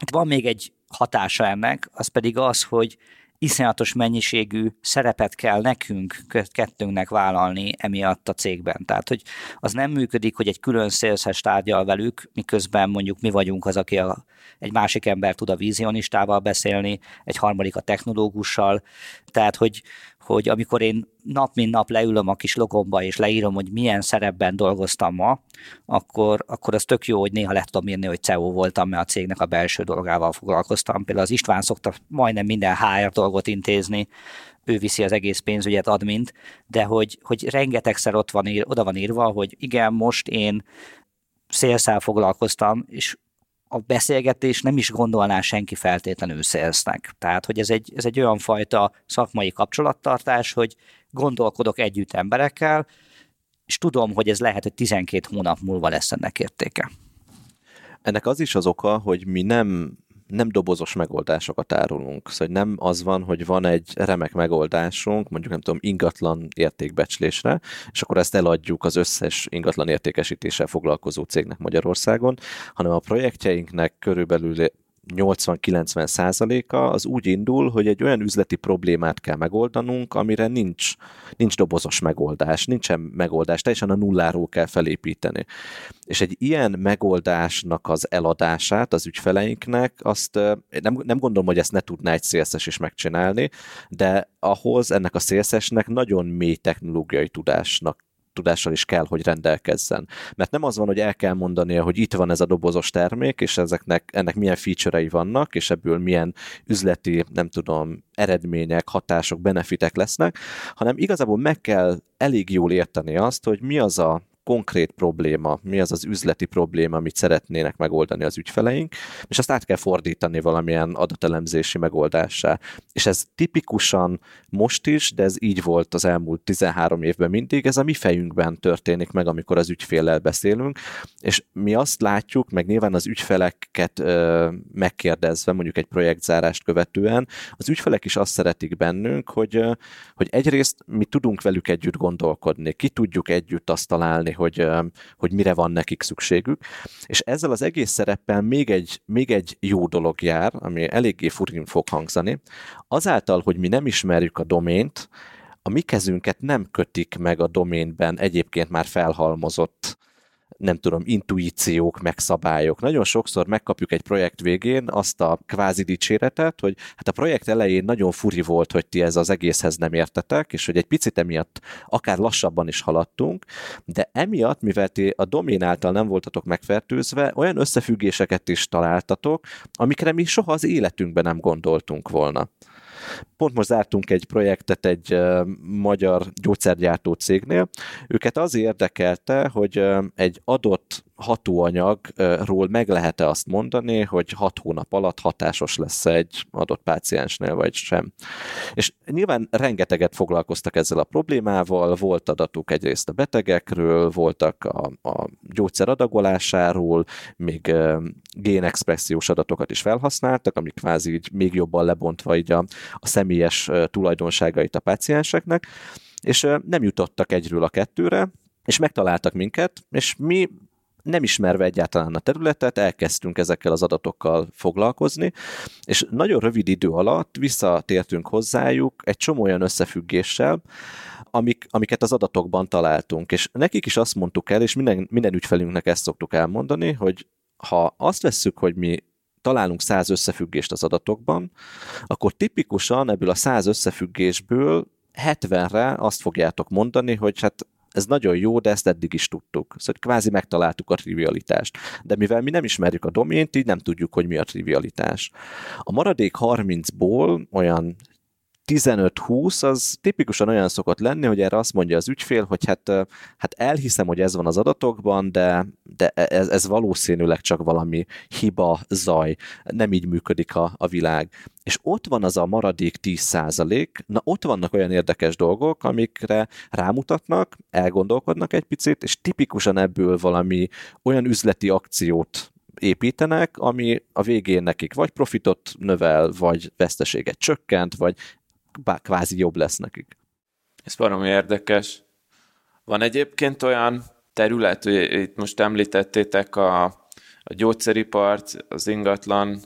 Itt van még egy hatása ennek, az pedig az, hogy iszonyatos mennyiségű szerepet kell nekünk, kettőnknek vállalni emiatt a cégben. Tehát, hogy az nem működik, hogy egy külön szélszes tárgyal velük, miközben mondjuk mi vagyunk az, aki a, egy másik ember tud a vizionistával beszélni, egy harmadik a technológussal. Tehát, hogy, hogy amikor én nap mint nap leülöm a kis logomba, és leírom, hogy milyen szerepben dolgoztam ma, akkor, akkor az tök jó, hogy néha le tudom írni, hogy CEO voltam, mert a cégnek a belső dolgával foglalkoztam. Például az István szokta majdnem minden HR dolgot intézni, ő viszi az egész pénzügyet admint, de hogy, hogy rengetegszer ott van ír, oda van írva, hogy igen, most én szélszál foglalkoztam, és a beszélgetés nem is gondolná senki feltétlenül szélsznek. Tehát, hogy ez egy, ez egy olyan fajta szakmai kapcsolattartás, hogy gondolkodok együtt emberekkel, és tudom, hogy ez lehet, hogy 12 hónap múlva lesz ennek értéke. Ennek az is az oka, hogy mi nem nem dobozos megoldásokat árulunk. Szóval nem az van, hogy van egy remek megoldásunk, mondjuk nem tudom, ingatlan értékbecslésre, és akkor ezt eladjuk az összes ingatlan értékesítéssel foglalkozó cégnek Magyarországon, hanem a projektjeinknek körülbelül 80-90 százaléka az úgy indul, hogy egy olyan üzleti problémát kell megoldanunk, amire nincs, nincs dobozos megoldás, nincsen megoldás, teljesen a nulláról kell felépíteni. És egy ilyen megoldásnak az eladását az ügyfeleinknek, azt nem, nem gondolom, hogy ezt ne tudná egy szélszes is megcsinálni, de ahhoz ennek a szélszesnek nagyon mély technológiai tudásnak tudással is kell, hogy rendelkezzen. Mert nem az van, hogy el kell mondania, hogy itt van ez a dobozos termék, és ezeknek, ennek milyen feature-ei vannak, és ebből milyen üzleti, nem tudom, eredmények, hatások, benefitek lesznek, hanem igazából meg kell elég jól érteni azt, hogy mi az a konkrét probléma, mi az az üzleti probléma, amit szeretnének megoldani az ügyfeleink, és azt át kell fordítani valamilyen adatelemzési megoldásá. És ez tipikusan most is, de ez így volt az elmúlt 13 évben mindig, ez a mi fejünkben történik meg, amikor az ügyféllel beszélünk, és mi azt látjuk, meg nyilván az ügyfeleket ö, megkérdezve, mondjuk egy projektzárást követően, az ügyfelek is azt szeretik bennünk, hogy, hogy egyrészt mi tudunk velük együtt gondolkodni, ki tudjuk együtt azt találni, hogy, hogy mire van nekik szükségük. És ezzel az egész szereppel még egy, még egy jó dolog jár, ami eléggé furin fog hangzani. Azáltal, hogy mi nem ismerjük a domént, a mi kezünket nem kötik meg a doménben egyébként már felhalmozott nem tudom, intuíciók, meg szabályok. Nagyon sokszor megkapjuk egy projekt végén azt a kvázi dicséretet, hogy hát a projekt elején nagyon furi volt, hogy ti ez az egészhez nem értetek, és hogy egy picit emiatt akár lassabban is haladtunk, de emiatt, mivel ti a domén által nem voltatok megfertőzve, olyan összefüggéseket is találtatok, amikre mi soha az életünkben nem gondoltunk volna. Pont most zártunk egy projektet egy magyar gyógyszergyártó cégnél. Őket az érdekelte, hogy egy adott hatóanyagról meg lehet-e azt mondani, hogy hat hónap alatt hatásos lesz egy adott páciensnél, vagy sem. És nyilván rengeteget foglalkoztak ezzel a problémával, volt adatuk egyrészt a betegekről, voltak a, a gyógyszer adagolásáról, még génexpressziós adatokat is felhasználtak, amik kvázi így még jobban lebontva így a, a személyes tulajdonságait a pácienseknek, és nem jutottak egyről a kettőre, és megtaláltak minket, és mi nem ismerve egyáltalán a területet, elkezdtünk ezekkel az adatokkal foglalkozni, és nagyon rövid idő alatt visszatértünk hozzájuk egy csomó olyan összefüggéssel, amik, amiket az adatokban találtunk. És nekik is azt mondtuk el, és minden, minden ügyfelünknek ezt szoktuk elmondani, hogy ha azt vesszük, hogy mi találunk száz összefüggést az adatokban, akkor tipikusan ebből a száz összefüggésből 70-re azt fogjátok mondani, hogy hát ez nagyon jó, de ezt eddig is tudtuk. Szóval kvázi megtaláltuk a trivialitást. De mivel mi nem ismerjük a domént, így nem tudjuk, hogy mi a trivialitás. A maradék 30-ból olyan 15-20 az tipikusan olyan szokott lenni, hogy erre azt mondja az ügyfél, hogy hát, hát elhiszem, hogy ez van az adatokban, de, de ez, ez valószínűleg csak valami hiba, zaj, nem így működik a, a világ. És ott van az a maradék 10 százalék, na ott vannak olyan érdekes dolgok, amikre rámutatnak, elgondolkodnak egy picit, és tipikusan ebből valami olyan üzleti akciót építenek, ami a végén nekik vagy profitot növel, vagy veszteséget csökkent, vagy kvázi jobb lesz nekik. Ez valami érdekes. Van egyébként olyan terület, hogy itt most említettétek a, a gyógyszeripart, az ingatlan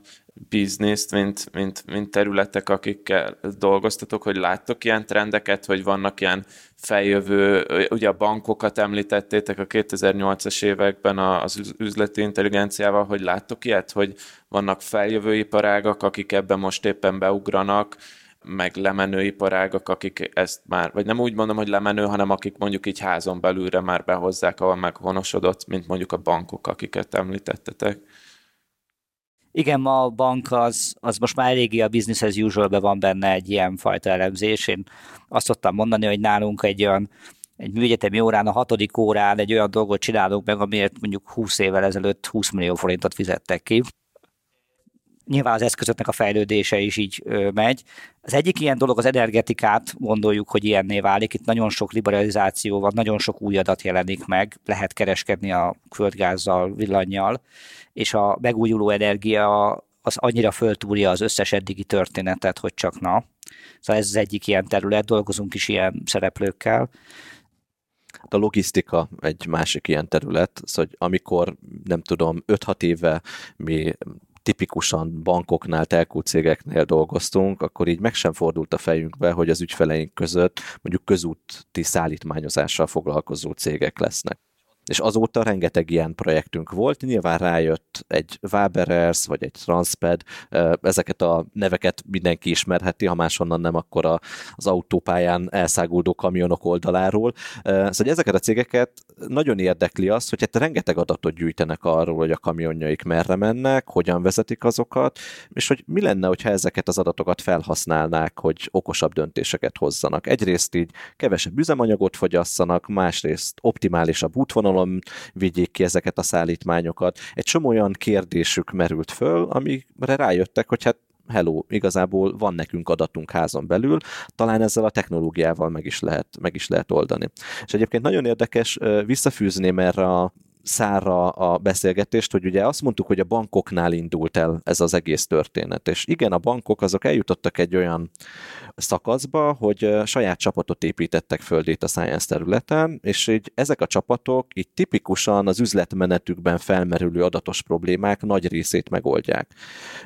bizniszt, mint, mint, mint területek, akikkel dolgoztatok, hogy láttok ilyen trendeket, hogy vannak ilyen feljövő, ugye a bankokat említettétek a 2008-as években az üzleti intelligenciával, hogy láttok ilyet, hogy vannak feljövő iparágak, akik ebben most éppen beugranak, meg lemenő akik ezt már, vagy nem úgy mondom, hogy lemenő, hanem akik mondjuk így házon belülre már behozzák, ahol meghonosodott, mint mondjuk a bankok, akiket említettetek. Igen, ma a bank az, az most már eléggé a business as usual van benne egy ilyen fajta elemzés. Én azt szoktam mondani, hogy nálunk egy olyan egy műegyetemi órán, a hatodik órán egy olyan dolgot csinálunk meg, amiért mondjuk 20 évvel ezelőtt 20 millió forintot fizettek ki nyilván az eszközöknek a fejlődése is így megy. Az egyik ilyen dolog az energetikát, gondoljuk, hogy ilyenné válik. Itt nagyon sok liberalizáció van, nagyon sok új adat jelenik meg, lehet kereskedni a földgázzal, villanyjal, és a megújuló energia az annyira föltúrja az összes eddigi történetet, hogy csak na. Szóval ez az egyik ilyen terület, dolgozunk is ilyen szereplőkkel. A logisztika egy másik ilyen terület, szóval amikor nem tudom, 5-6 éve mi tipikusan bankoknál, telkú cégeknél dolgoztunk, akkor így meg sem fordult a fejünkbe, hogy az ügyfeleink között mondjuk közúti szállítmányozással foglalkozó cégek lesznek és azóta rengeteg ilyen projektünk volt, nyilván rájött egy Waberers, vagy egy Transped, ezeket a neveket mindenki ismerheti, ha máshonnan nem, akkor az autópályán elszáguldó kamionok oldaláról. Szóval ezeket a cégeket nagyon érdekli az, hogy hát rengeteg adatot gyűjtenek arról, hogy a kamionjaik merre mennek, hogyan vezetik azokat, és hogy mi lenne, hogyha ezeket az adatokat felhasználnák, hogy okosabb döntéseket hozzanak. Egyrészt így kevesebb üzemanyagot fogyasszanak, másrészt optimálisabb útvonal vonalon vigyék ki ezeket a szállítmányokat. Egy csomó olyan kérdésük merült föl, amire rájöttek, hogy hát hello, igazából van nekünk adatunk házon belül, talán ezzel a technológiával meg is lehet, meg is lehet oldani. És egyébként nagyon érdekes visszafűzném erre a szára a beszélgetést, hogy ugye azt mondtuk, hogy a bankoknál indult el ez az egész történet. És igen, a bankok azok eljutottak egy olyan szakaszba, hogy saját csapatot építettek föl a science területen, és így ezek a csapatok így tipikusan az üzletmenetükben felmerülő adatos problémák nagy részét megoldják.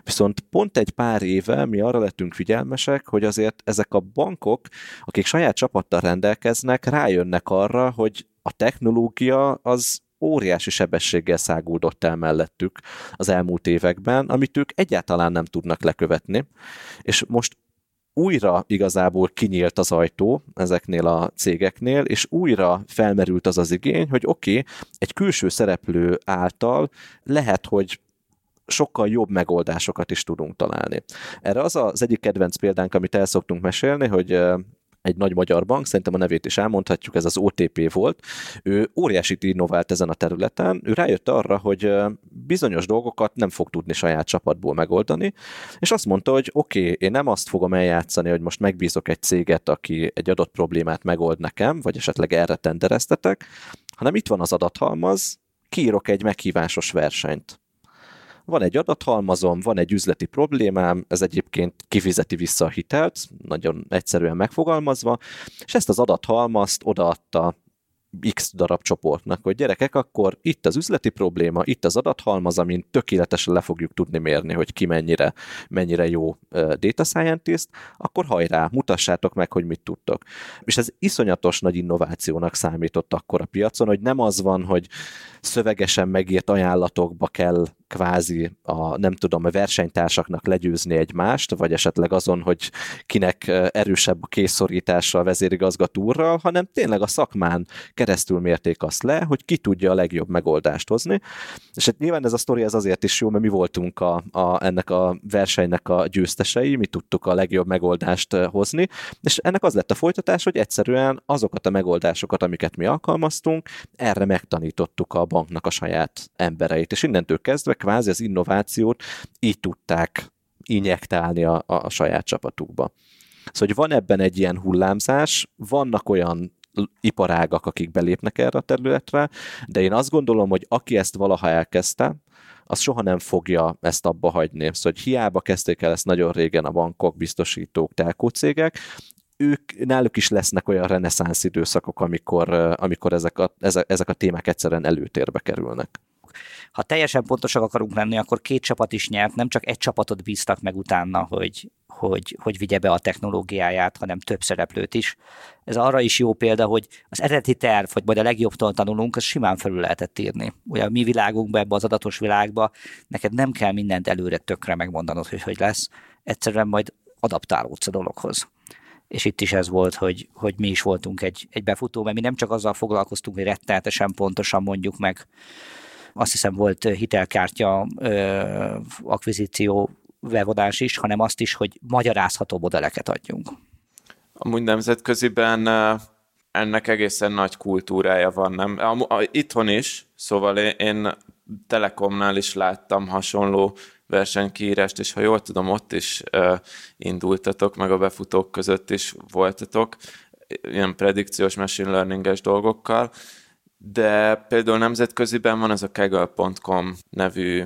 Viszont pont egy pár éve mi arra lettünk figyelmesek, hogy azért ezek a bankok, akik saját csapattal rendelkeznek, rájönnek arra, hogy a technológia az óriási sebességgel száguldott el mellettük az elmúlt években, amit ők egyáltalán nem tudnak lekövetni. És most újra igazából kinyílt az ajtó ezeknél a cégeknél, és újra felmerült az az igény, hogy oké, okay, egy külső szereplő által lehet, hogy sokkal jobb megoldásokat is tudunk találni. Erre az az egyik kedvenc példánk, amit el szoktunk mesélni, hogy egy nagy magyar bank, szerintem a nevét is elmondhatjuk, ez az OTP volt. Ő óriásit innovált ezen a területen, ő rájött arra, hogy bizonyos dolgokat nem fog tudni saját csapatból megoldani, és azt mondta, hogy oké, okay, én nem azt fogom eljátszani, hogy most megbízok egy céget, aki egy adott problémát megold nekem, vagy esetleg erre tendereztetek, hanem itt van az adathalmaz, kiírok egy meghívásos versenyt van egy adathalmazom, van egy üzleti problémám, ez egyébként kifizeti vissza a hitelt, nagyon egyszerűen megfogalmazva, és ezt az adathalmazt odaadta X darab csoportnak, hogy gyerekek, akkor itt az üzleti probléma, itt az adathalmaz, amin tökéletesen le fogjuk tudni mérni, hogy ki mennyire, mennyire jó data scientist, akkor hajrá, mutassátok meg, hogy mit tudtok. És ez iszonyatos nagy innovációnak számított akkor a piacon, hogy nem az van, hogy szövegesen megírt ajánlatokba kell kvázi a, nem tudom, a versenytársaknak legyőzni egymást, vagy esetleg azon, hogy kinek erősebb a készorítása a vezérigazgatúrral, hanem tényleg a szakmán keresztül mérték azt le, hogy ki tudja a legjobb megoldást hozni. És hát nyilván ez a sztori ez azért is jó, mert mi voltunk a, a, ennek a versenynek a győztesei, mi tudtuk a legjobb megoldást hozni, és ennek az lett a folytatás, hogy egyszerűen azokat a megoldásokat, amiket mi alkalmaztunk, erre megtanítottuk a banknak a saját embereit, és innentől kezdve kvázi az innovációt így tudták injektálni a, a saját csapatukba. Szóval, hogy van ebben egy ilyen hullámzás, vannak olyan iparágak, akik belépnek erre a területre, de én azt gondolom, hogy aki ezt valaha elkezdte, az soha nem fogja ezt abba hagyni. Szóval, hogy hiába kezdték el ezt nagyon régen a bankok, biztosítók, telkócégek, ők, náluk is lesznek olyan reneszánsz időszakok, amikor, amikor ezek, a, ezek, ezek a témák egyszerűen előtérbe kerülnek. Ha teljesen pontosak akarunk lenni, akkor két csapat is nyert, nem csak egy csapatot bíztak meg utána, hogy, hogy, hogy vigye be a technológiáját, hanem több szereplőt is. Ez arra is jó példa, hogy az eredeti terv, hogy majd a legjobbtól tanulunk, az simán felül lehetett írni. Ugye a mi világunkban, ebbe az adatos világba neked nem kell mindent előre tökre megmondanod, hogy hogy lesz. Egyszerűen majd adaptálódsz a dologhoz és itt is ez volt, hogy, hogy mi is voltunk egy, egy befutó, mert mi nem csak azzal foglalkoztunk, hogy rettenetesen pontosan mondjuk meg, azt hiszem volt hitelkártya akvizíció bevonás is, hanem azt is, hogy magyarázható modelleket adjunk. Amúgy nemzetköziben ennek egészen nagy kultúrája van, nem? Itthon is, szóval én Telekomnál is láttam hasonló versenykiírást, és ha jól tudom, ott is indultatok, meg a befutók között is voltatok, ilyen predikciós machine learninges dolgokkal, de például nemzetköziben van ez a kegel.com nevű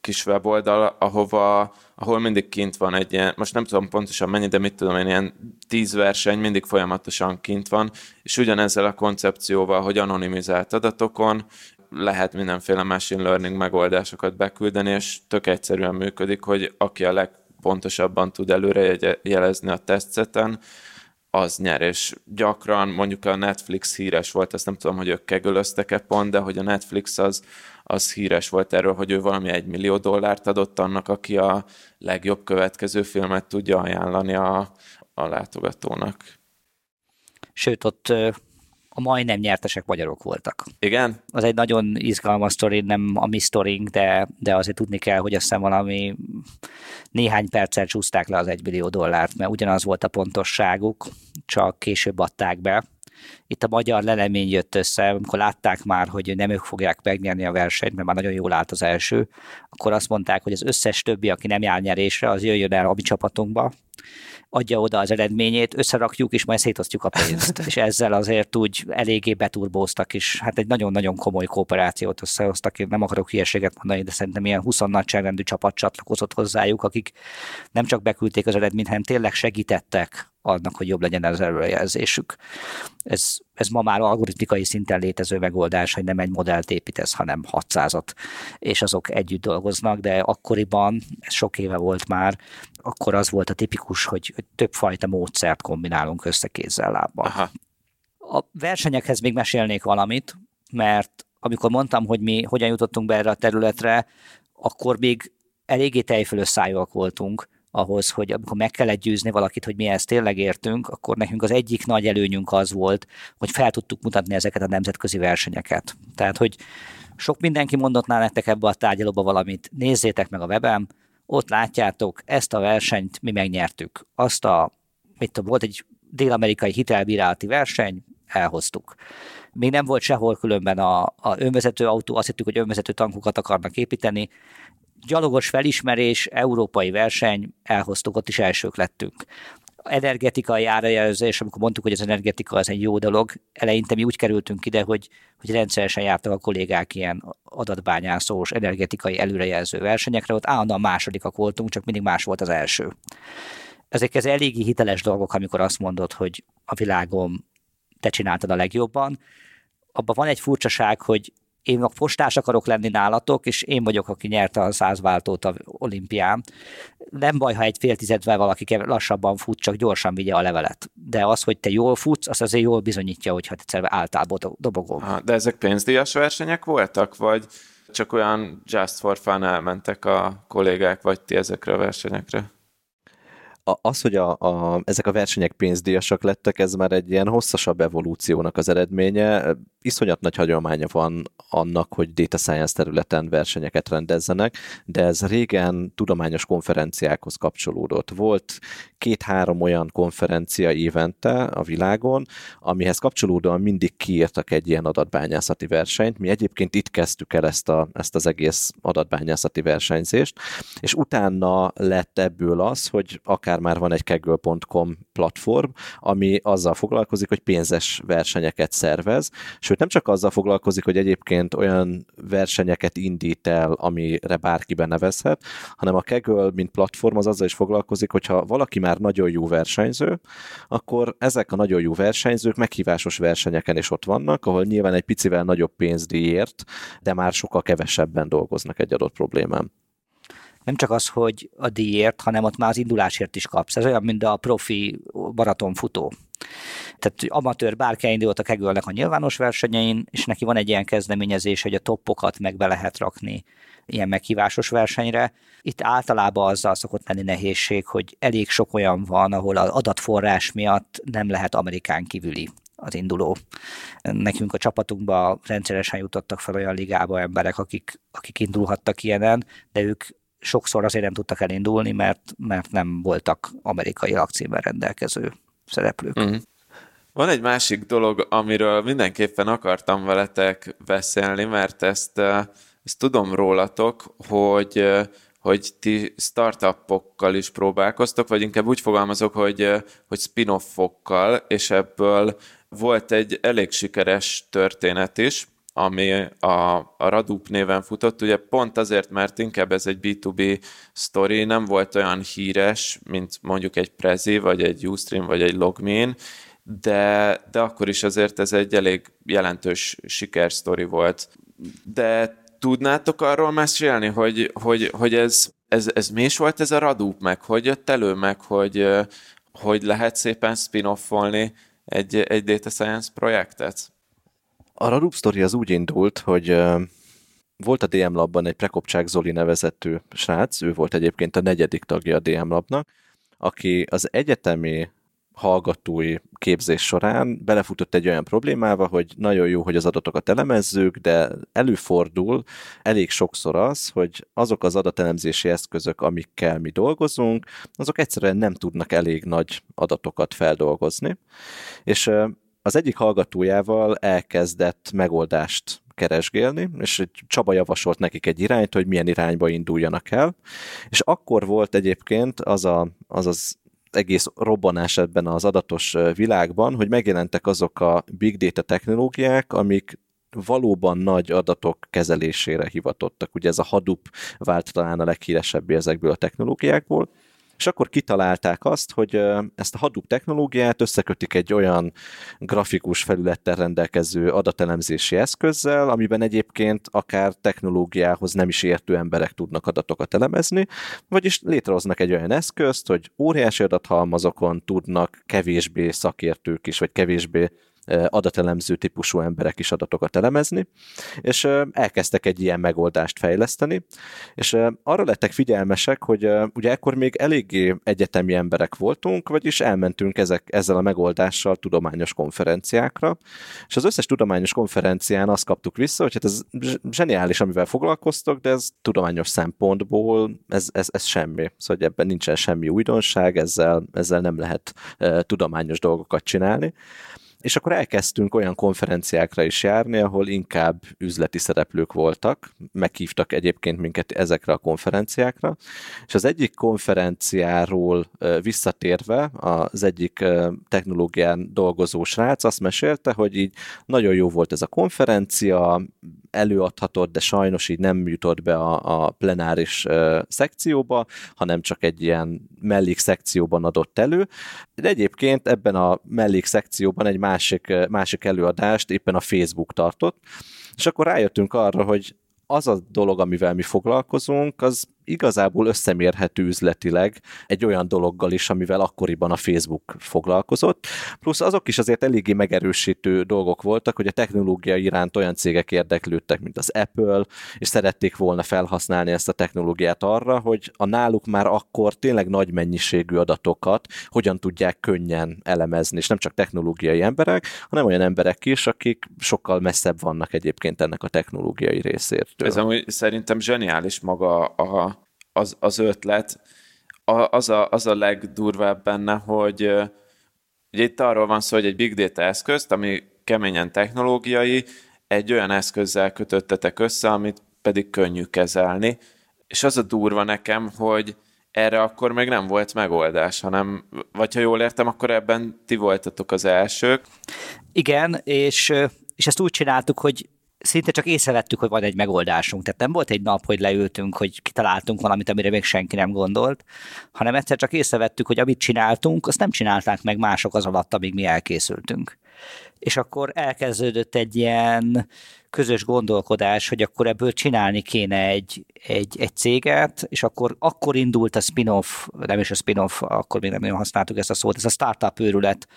kis weboldal, ahova, ahol mindig kint van egy ilyen, most nem tudom pontosan mennyi, de mit tudom én, ilyen tíz verseny mindig folyamatosan kint van, és ugyanezzel a koncepcióval, hogy anonimizált adatokon lehet mindenféle machine learning megoldásokat beküldeni, és tök egyszerűen működik, hogy aki a legpontosabban tud előre jelezni a tesztseten, az nyer, és gyakran mondjuk a Netflix híres volt, ezt nem tudom, hogy ők kegölöztek-e pont, de hogy a Netflix az, az híres volt erről, hogy ő valami egy millió dollárt adott annak, aki a legjobb következő filmet tudja ajánlani a, a látogatónak. Sőt, ott a majdnem nyertesek magyarok voltak. Igen? Az egy nagyon izgalmas sztori, nem a mi sztorink, de, de azért tudni kell, hogy aztán valami néhány perccel csúszták le az egy millió dollárt, mert ugyanaz volt a pontosságuk, csak később adták be. Itt a magyar lelemény jött össze, amikor látták már, hogy nem ők fogják megnyerni a versenyt, mert már nagyon jól állt az első, akkor azt mondták, hogy az összes többi, aki nem jár nyerésre, az jöjjön el a mi csapatunkba, adja oda az eredményét, összerakjuk, és majd szétosztjuk a pénzt. [laughs] és ezzel azért úgy eléggé beturbóztak, és hát egy nagyon-nagyon komoly kooperációt összehoztak. Én nem akarok hülyeséget mondani, de szerintem ilyen 20 nagyságrendű csapat csatlakozott hozzájuk, akik nem csak beküldték az eredményt, hanem tényleg segítettek annak, hogy jobb legyen az előrejelzésük. Ez, ez ma már algoritmikai szinten létező megoldás, hogy nem egy modellt építesz, hanem 600-at, és azok együtt dolgoznak, de akkoriban, ez sok éve volt már, akkor az volt a tipikus, hogy, többfajta módszert kombinálunk össze kézzel lábbal. Aha. A versenyekhez még mesélnék valamit, mert amikor mondtam, hogy mi hogyan jutottunk be erre a területre, akkor még eléggé tejfölös szájúak voltunk, ahhoz, hogy amikor meg kellett győzni valakit, hogy mi ezt tényleg értünk, akkor nekünk az egyik nagy előnyünk az volt, hogy fel tudtuk mutatni ezeket a nemzetközi versenyeket. Tehát, hogy sok mindenki mondott nektek ebbe a tárgyalóba valamit, nézzétek meg a webem, ott látjátok, ezt a versenyt mi megnyertük. Azt a, mit tudom, volt egy dél-amerikai hitelbírálati verseny, elhoztuk. Még nem volt sehol különben a, a önvezető autó, azt hittük, hogy önvezető tankokat akarnak építeni, gyalogos felismerés, európai verseny, elhoztuk, ott is elsők lettünk. Energetikai árajelzés, amikor mondtuk, hogy az energetika az egy jó dolog, eleinte mi úgy kerültünk ide, hogy, hogy rendszeresen jártak a kollégák ilyen adatbányászós, energetikai előrejelző versenyekre, ott állandóan másodikak voltunk, csak mindig más volt az első. Ezek ez eléggé hiteles dolgok, amikor azt mondod, hogy a világon te csináltad a legjobban. Abban van egy furcsaság, hogy én a postás akarok lenni nálatok, és én vagyok, aki nyerte a száz váltót a olimpián. Nem baj, ha egy fél tizedvel valaki lassabban fut, csak gyorsan vigye a levelet. De az, hogy te jól futsz, az azért jól bizonyítja, hogy hát egyszer álltál dobogó. De ezek pénzdíjas versenyek voltak, vagy csak olyan just for fun elmentek a kollégák, vagy ti ezekre a versenyekre? Az, hogy a, a, ezek a versenyek pénzdíjasak lettek, ez már egy ilyen hosszasabb evolúciónak az eredménye. Iszonyat nagy hagyománya van annak, hogy data science területen versenyeket rendezzenek, de ez régen tudományos konferenciákhoz kapcsolódott. Volt két-három olyan konferencia évente a világon, amihez kapcsolódóan mindig kiírtak egy ilyen adatbányászati versenyt. Mi egyébként itt kezdtük el ezt, a, ezt az egész adatbányászati versenyzést, és utána lett ebből az, hogy akár már van egy keggle.com platform, ami azzal foglalkozik, hogy pénzes versenyeket szervez, sőt nem csak azzal foglalkozik, hogy egyébként olyan versenyeket indít el, amire bárki benevezhet, hanem a Keggle, mint platform, az azzal is foglalkozik, hogyha valaki már nagyon jó versenyző, akkor ezek a nagyon jó versenyzők meghívásos versenyeken is ott vannak, ahol nyilván egy picivel nagyobb pénzdíjért, de már sokkal kevesebben dolgoznak egy adott problémán nem csak az, hogy a díjért, hanem ott már az indulásért is kapsz. Ez olyan, mint a profi maratonfutó. Tehát amatőr bárki indult a kegölnek a nyilvános versenyein, és neki van egy ilyen kezdeményezés, hogy a toppokat meg be lehet rakni ilyen meghívásos versenyre. Itt általában azzal szokott lenni nehézség, hogy elég sok olyan van, ahol az adatforrás miatt nem lehet Amerikán kívüli az induló. Nekünk a csapatunkba rendszeresen jutottak fel olyan ligába emberek, akik, akik indulhattak ilyenen, de ők sokszor azért nem tudtak elindulni, mert, mert nem voltak amerikai lakcímmel rendelkező szereplők. Mm. Van egy másik dolog, amiről mindenképpen akartam veletek beszélni, mert ezt, ezt tudom rólatok, hogy hogy ti startupokkal is próbálkoztok, vagy inkább úgy fogalmazok, hogy, hogy spin-offokkal, és ebből volt egy elég sikeres történet is, ami a, a Radup néven futott, ugye pont azért, mert inkább ez egy B2B story, nem volt olyan híres, mint mondjuk egy Prezi, vagy egy Ustream, vagy egy Logmin, de, de akkor is azért ez egy elég jelentős sikersztori volt. De tudnátok arról mesélni, hogy, hogy, hogy ez, ez, ez mi is volt ez a Radup, meg hogy jött elő, meg hogy, hogy lehet szépen spin-offolni egy, egy data science projektet? A Radup Story az úgy indult, hogy volt a DM Labban egy Prekopcsák Zoli nevezető srác, ő volt egyébként a negyedik tagja a DM Labnak, aki az egyetemi hallgatói képzés során belefutott egy olyan problémába, hogy nagyon jó, hogy az adatokat elemezzük, de előfordul elég sokszor az, hogy azok az adatelemzési eszközök, amikkel mi dolgozunk, azok egyszerűen nem tudnak elég nagy adatokat feldolgozni. És az egyik hallgatójával elkezdett megoldást keresgélni, és Csaba javasolt nekik egy irányt, hogy milyen irányba induljanak el, és akkor volt egyébként az a, az, az egész robbanás ebben az adatos világban, hogy megjelentek azok a big data technológiák, amik valóban nagy adatok kezelésére hivatottak. Ugye ez a Hadoop vált talán a leghíresebbé ezekből a technológiákból, és akkor kitalálták azt, hogy ezt a Hadoop technológiát összekötik egy olyan grafikus felülettel rendelkező adatelemzési eszközzel, amiben egyébként akár technológiához nem is értő emberek tudnak adatokat elemezni, vagyis létrehoznak egy olyan eszközt, hogy óriási adathalmazokon tudnak kevésbé szakértők is, vagy kevésbé adatelemző típusú emberek is adatokat elemezni, és elkezdtek egy ilyen megoldást fejleszteni, és arra lettek figyelmesek, hogy ugye ekkor még eléggé egyetemi emberek voltunk, vagyis elmentünk ezek, ezzel a megoldással tudományos konferenciákra, és az összes tudományos konferencián azt kaptuk vissza, hogy hát ez zseniális, amivel foglalkoztok, de ez tudományos szempontból ez, ez, ez semmi. Szóval ebben nincsen semmi újdonság, ezzel, ezzel nem lehet e, tudományos dolgokat csinálni. És akkor elkezdtünk olyan konferenciákra is járni, ahol inkább üzleti szereplők voltak, meghívtak egyébként minket ezekre a konferenciákra, és az egyik konferenciáról visszatérve az egyik technológián dolgozó srác azt mesélte, hogy így nagyon jó volt ez a konferencia, előadhatott, de sajnos így nem jutott be a, a plenáris uh, szekcióba, hanem csak egy ilyen mellék szekcióban adott elő. De egyébként ebben a mellék szekcióban egy másik, másik előadást éppen a Facebook tartott, és akkor rájöttünk arra, hogy az a dolog, amivel mi foglalkozunk, az igazából összemérhető üzletileg egy olyan dologgal is, amivel akkoriban a Facebook foglalkozott. Plusz azok is azért eléggé megerősítő dolgok voltak, hogy a technológia iránt olyan cégek érdeklődtek, mint az Apple, és szerették volna felhasználni ezt a technológiát arra, hogy a náluk már akkor tényleg nagy mennyiségű adatokat hogyan tudják könnyen elemezni, és nem csak technológiai emberek, hanem olyan emberek is, akik sokkal messzebb vannak egyébként ennek a technológiai részétől. Ez amúgy szerintem zseniális maga a, az, az ötlet. A, az, a, az a legdurvább benne, hogy ugye itt arról van szó, hogy egy big data eszközt, ami keményen technológiai, egy olyan eszközzel kötöttetek össze, amit pedig könnyű kezelni. És az a durva nekem, hogy erre akkor még nem volt megoldás, hanem, vagy ha jól értem, akkor ebben ti voltatok az elsők. Igen, és, és ezt úgy csináltuk, hogy szinte csak észrevettük, hogy van egy megoldásunk. Tehát nem volt egy nap, hogy leültünk, hogy kitaláltunk valamit, amire még senki nem gondolt, hanem egyszer csak észrevettük, hogy amit csináltunk, azt nem csinálták meg mások az alatt, amíg mi elkészültünk. És akkor elkezdődött egy ilyen közös gondolkodás, hogy akkor ebből csinálni kéne egy, egy, egy céget, és akkor, akkor indult a spin-off, nem is a spin-off, akkor még nem nagyon használtuk ezt a szót, ez a startup őrület,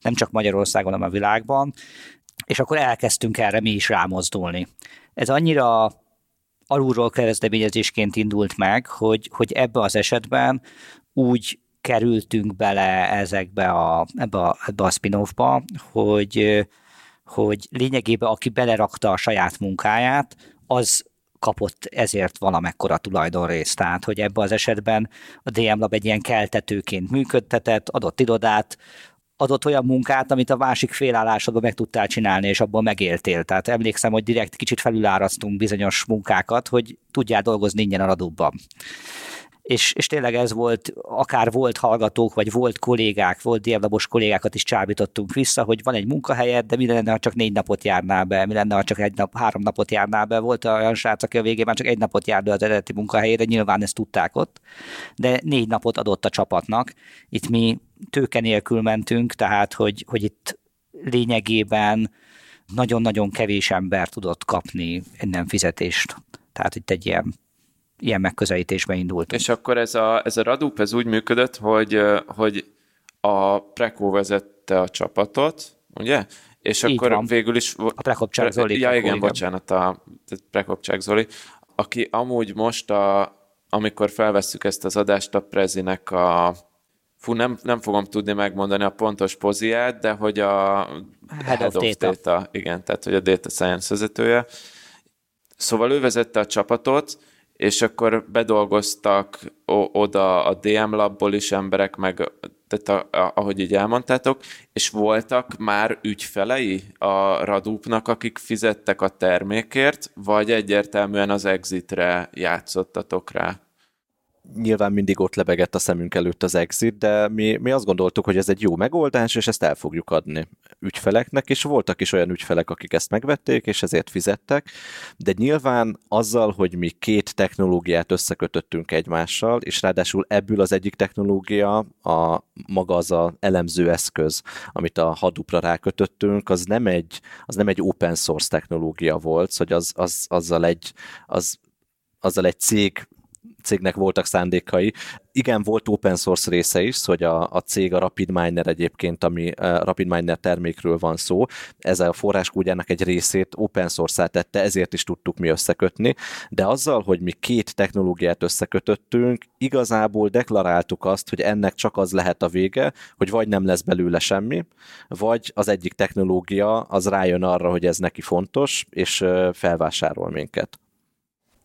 nem csak Magyarországon, hanem a világban, és akkor elkezdtünk erre mi is rámozdulni. Ez annyira alulról kezdeményezésként indult meg, hogy, hogy ebbe az esetben úgy kerültünk bele ezekbe a, ebbe a, ebbe a spin-offba, hogy, hogy lényegében aki belerakta a saját munkáját, az kapott ezért valamekkora tulajdonrészt. Tehát, hogy ebben az esetben a DM Lab egy ilyen keltetőként működtetett, adott irodát, adott olyan munkát, amit a másik félállásodban meg tudtál csinálni, és abból megéltél. Tehát emlékszem, hogy direkt kicsit felülárasztunk bizonyos munkákat, hogy tudjál dolgozni ingyen a radóban és, és tényleg ez volt, akár volt hallgatók, vagy volt kollégák, volt diablabos kollégákat is csábítottunk vissza, hogy van egy munkahelyed, de mi lenne, ha csak négy napot járnál be, mi lenne, ha csak egy nap, három napot járnál be. Volt olyan srác, aki a végén már csak egy napot járt be az eredeti munkahelyére, nyilván ezt tudták ott, de négy napot adott a csapatnak. Itt mi tőke nélkül mentünk, tehát hogy, hogy itt lényegében nagyon-nagyon kevés ember tudott kapni innen fizetést. Tehát itt egy ilyen ilyen megközelítésbe indult. És akkor ez a, ez a Radup ez úgy működött, hogy, hogy a Preco vezette a csapatot, ugye? És Így akkor van. végül is... A Prekopcsák Zoli. Ja, igen, bocsánat, a Prekopcsák Zoli, aki amúgy most, a, amikor felvesszük ezt az adást, a Prezinek a Fú, nem, nem fogom tudni megmondani a pontos poziát, de hogy a Head, Head of, of data. data. Igen, tehát hogy a Data Science vezetője. Szóval ő vezette a csapatot, és akkor bedolgoztak oda a DM labból is emberek, meg tehát a, a, ahogy így elmondtátok, és voltak már ügyfelei a Radupnak, akik fizettek a termékért, vagy egyértelműen az exitre játszottatok rá? Nyilván mindig ott lebegett a szemünk előtt az exit, de mi, mi azt gondoltuk, hogy ez egy jó megoldás, és ezt el fogjuk adni ügyfeleknek, és voltak is olyan ügyfelek, akik ezt megvették, és ezért fizettek, de nyilván azzal, hogy mi két technológiát összekötöttünk egymással, és ráadásul ebből az egyik technológia, a maga az a elemző eszköz, amit a Hadoopra rákötöttünk, az nem egy, az nem egy open source technológia volt, hogy az, az, azzal egy, az, azzal egy cég cégnek voltak szándékai. Igen, volt open source része is, hogy a, a cég a RapidMiner egyébként, ami eh, RapidMiner termékről van szó, ez a forráskódjának egy részét open source tette, ezért is tudtuk mi összekötni, de azzal, hogy mi két technológiát összekötöttünk, igazából deklaráltuk azt, hogy ennek csak az lehet a vége, hogy vagy nem lesz belőle semmi, vagy az egyik technológia az rájön arra, hogy ez neki fontos, és eh, felvásárol minket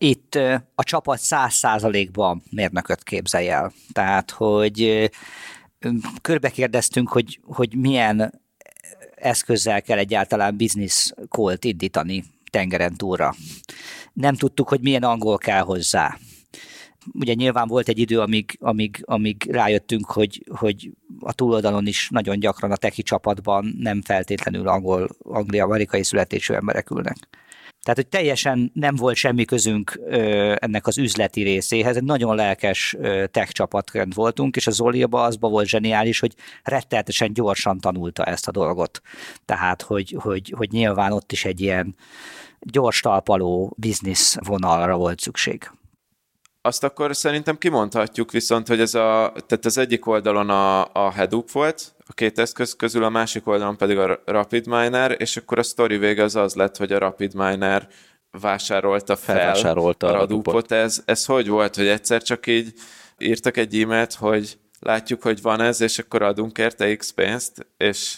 itt a csapat száz százalékban mérnököt képzelj el. Tehát, hogy körbekérdeztünk, hogy, hogy milyen eszközzel kell egyáltalán business call-t indítani tengeren túlra. Nem tudtuk, hogy milyen angol kell hozzá. Ugye nyilván volt egy idő, amíg, amíg, amíg rájöttünk, hogy, hogy a túloldalon is nagyon gyakran a teki csapatban nem feltétlenül angol, anglia-amerikai születésű emberek ülnek. Tehát, hogy teljesen nem volt semmi közünk ennek az üzleti részéhez. Egy nagyon lelkes tech csapatként voltunk, és a Zoliba azba volt zseniális, hogy retteltesen gyorsan tanulta ezt a dolgot. Tehát, hogy, hogy, hogy nyilván ott is egy ilyen gyors talpaló biznisz vonalra volt szükség. Azt akkor szerintem kimondhatjuk viszont, hogy ez a, tehát az egyik oldalon a, a Hadoop volt, a két eszköz közül, a másik oldalon pedig a RapidMiner, és akkor a sztori vége az az lett, hogy a RapidMiner vásárolta fel Felvásárolta a Hadoopot. Ez, ez hogy volt, hogy egyszer csak így írtak egy e-mailt, hogy látjuk, hogy van ez, és akkor adunk érte X pénzt, és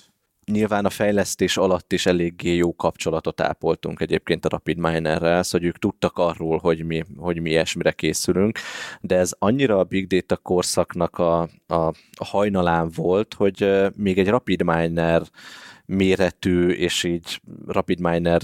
Nyilván a fejlesztés alatt is eléggé jó kapcsolatot ápoltunk egyébként a RapidMiner-rel, szóval ők tudtak arról, hogy mi, hogy mi ilyesmire készülünk, de ez annyira a Big Data korszaknak a, a, a hajnalán volt, hogy még egy RapidMiner méretű és így RapidMiner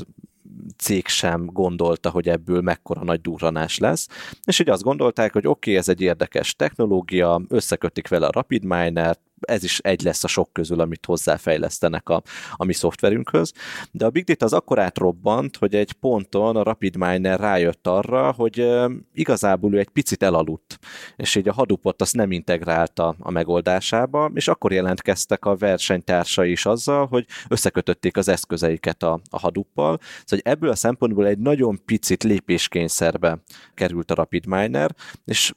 cég sem gondolta, hogy ebből mekkora nagy durranás lesz, és így azt gondolták, hogy oké, okay, ez egy érdekes technológia, összekötik vele a RapidMiner, ez is egy lesz a sok közül, amit hozzáfejlesztenek a, a mi szoftverünkhöz. De a Big Data az akkor átrobbant, hogy egy ponton a RapidMiner rájött arra, hogy igazából ő egy picit elaludt, és így a Hadoopot azt nem integrálta a megoldásába, és akkor jelentkeztek a versenytársai is azzal, hogy összekötötték az eszközeiket a, a Hadooppal. Szóval ebből a szempontból egy nagyon picit lépéskényszerbe került a RapidMiner, és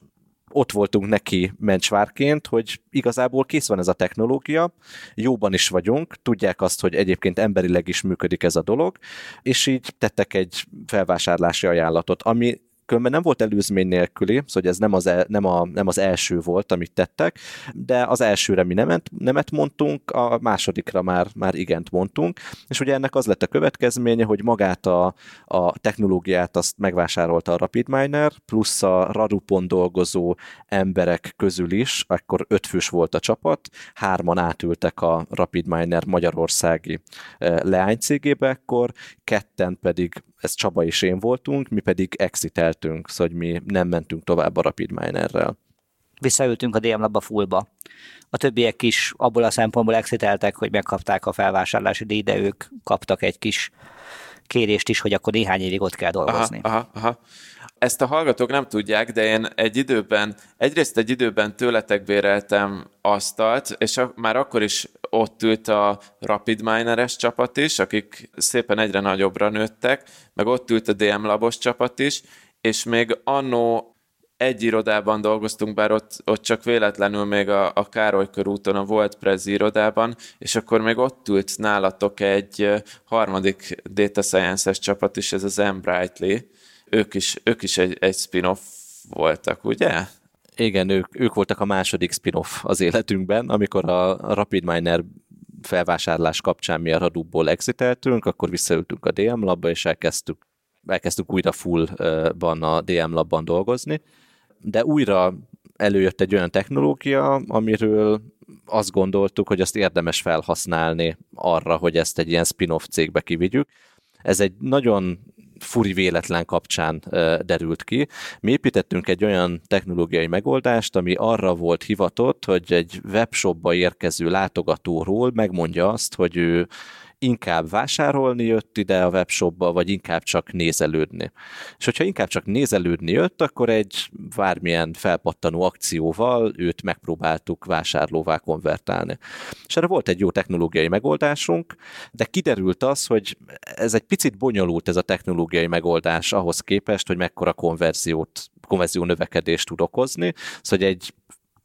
ott voltunk neki mencsvárként, hogy igazából kész van ez a technológia, jóban is vagyunk, tudják azt, hogy egyébként emberileg is működik ez a dolog, és így tettek egy felvásárlási ajánlatot, ami különben nem volt előzmény nélküli, szóval ez nem az, el, nem, a, nem az első volt, amit tettek, de az elsőre mi nemet, nemet mondtunk, a másodikra már, már igent mondtunk, és ugye ennek az lett a következménye, hogy magát a, a technológiát azt megvásárolta a RapidMiner, plusz a Radupon dolgozó emberek közül is, akkor ötfős volt a csapat, hárman átültek a RapidMiner magyarországi eh, leánycégébe ekkor, ketten pedig ez Csaba és én voltunk, mi pedig exiteltünk, szóval hogy mi nem mentünk tovább a RapidMiner-rel. Visszaültünk a DM Labba fullba. A többiek is abból a szempontból exiteltek, hogy megkapták a felvásárlási díj, de ők kaptak egy kis kérést is, hogy akkor néhány évig ott kell dolgozni. Aha, aha, aha. Ezt a hallgatók nem tudják, de én egy időben, egyrészt egy időben tőletek béreltem asztalt, és a, már akkor is ott ült a RapidMiner-es csapat is, akik szépen egyre nagyobbra nőttek, meg ott ült a DM Labos csapat is, és még annó egy irodában dolgoztunk, bár ott, ott csak véletlenül még a, a Károly körúton, a volt Prezi irodában, és akkor még ott ült nálatok egy harmadik data science-es csapat is, ez az. Brightly. Ők is, ők is egy, egy spin-off voltak, ugye? Igen, ők, ők voltak a második spin-off az életünkben, amikor a RapidMiner felvásárlás kapcsán mi a Hadoopból exiteltünk, akkor visszaültünk a DM labba, és elkezdtük, elkezdtük újra fullban a DM labban dolgozni, de újra előjött egy olyan technológia, amiről azt gondoltuk, hogy azt érdemes felhasználni arra, hogy ezt egy ilyen spin-off cégbe kivigyük. Ez egy nagyon furi véletlen kapcsán derült ki. Mi építettünk egy olyan technológiai megoldást, ami arra volt hivatott, hogy egy webshopba érkező látogatóról megmondja azt, hogy ő inkább vásárolni jött ide a webshopba, vagy inkább csak nézelődni. És hogyha inkább csak nézelődni jött, akkor egy bármilyen felpattanó akcióval őt megpróbáltuk vásárlóvá konvertálni. És erre volt egy jó technológiai megoldásunk, de kiderült az, hogy ez egy picit bonyolult ez a technológiai megoldás ahhoz képest, hogy mekkora konverziót, konverzió növekedést tud okozni. Szóval egy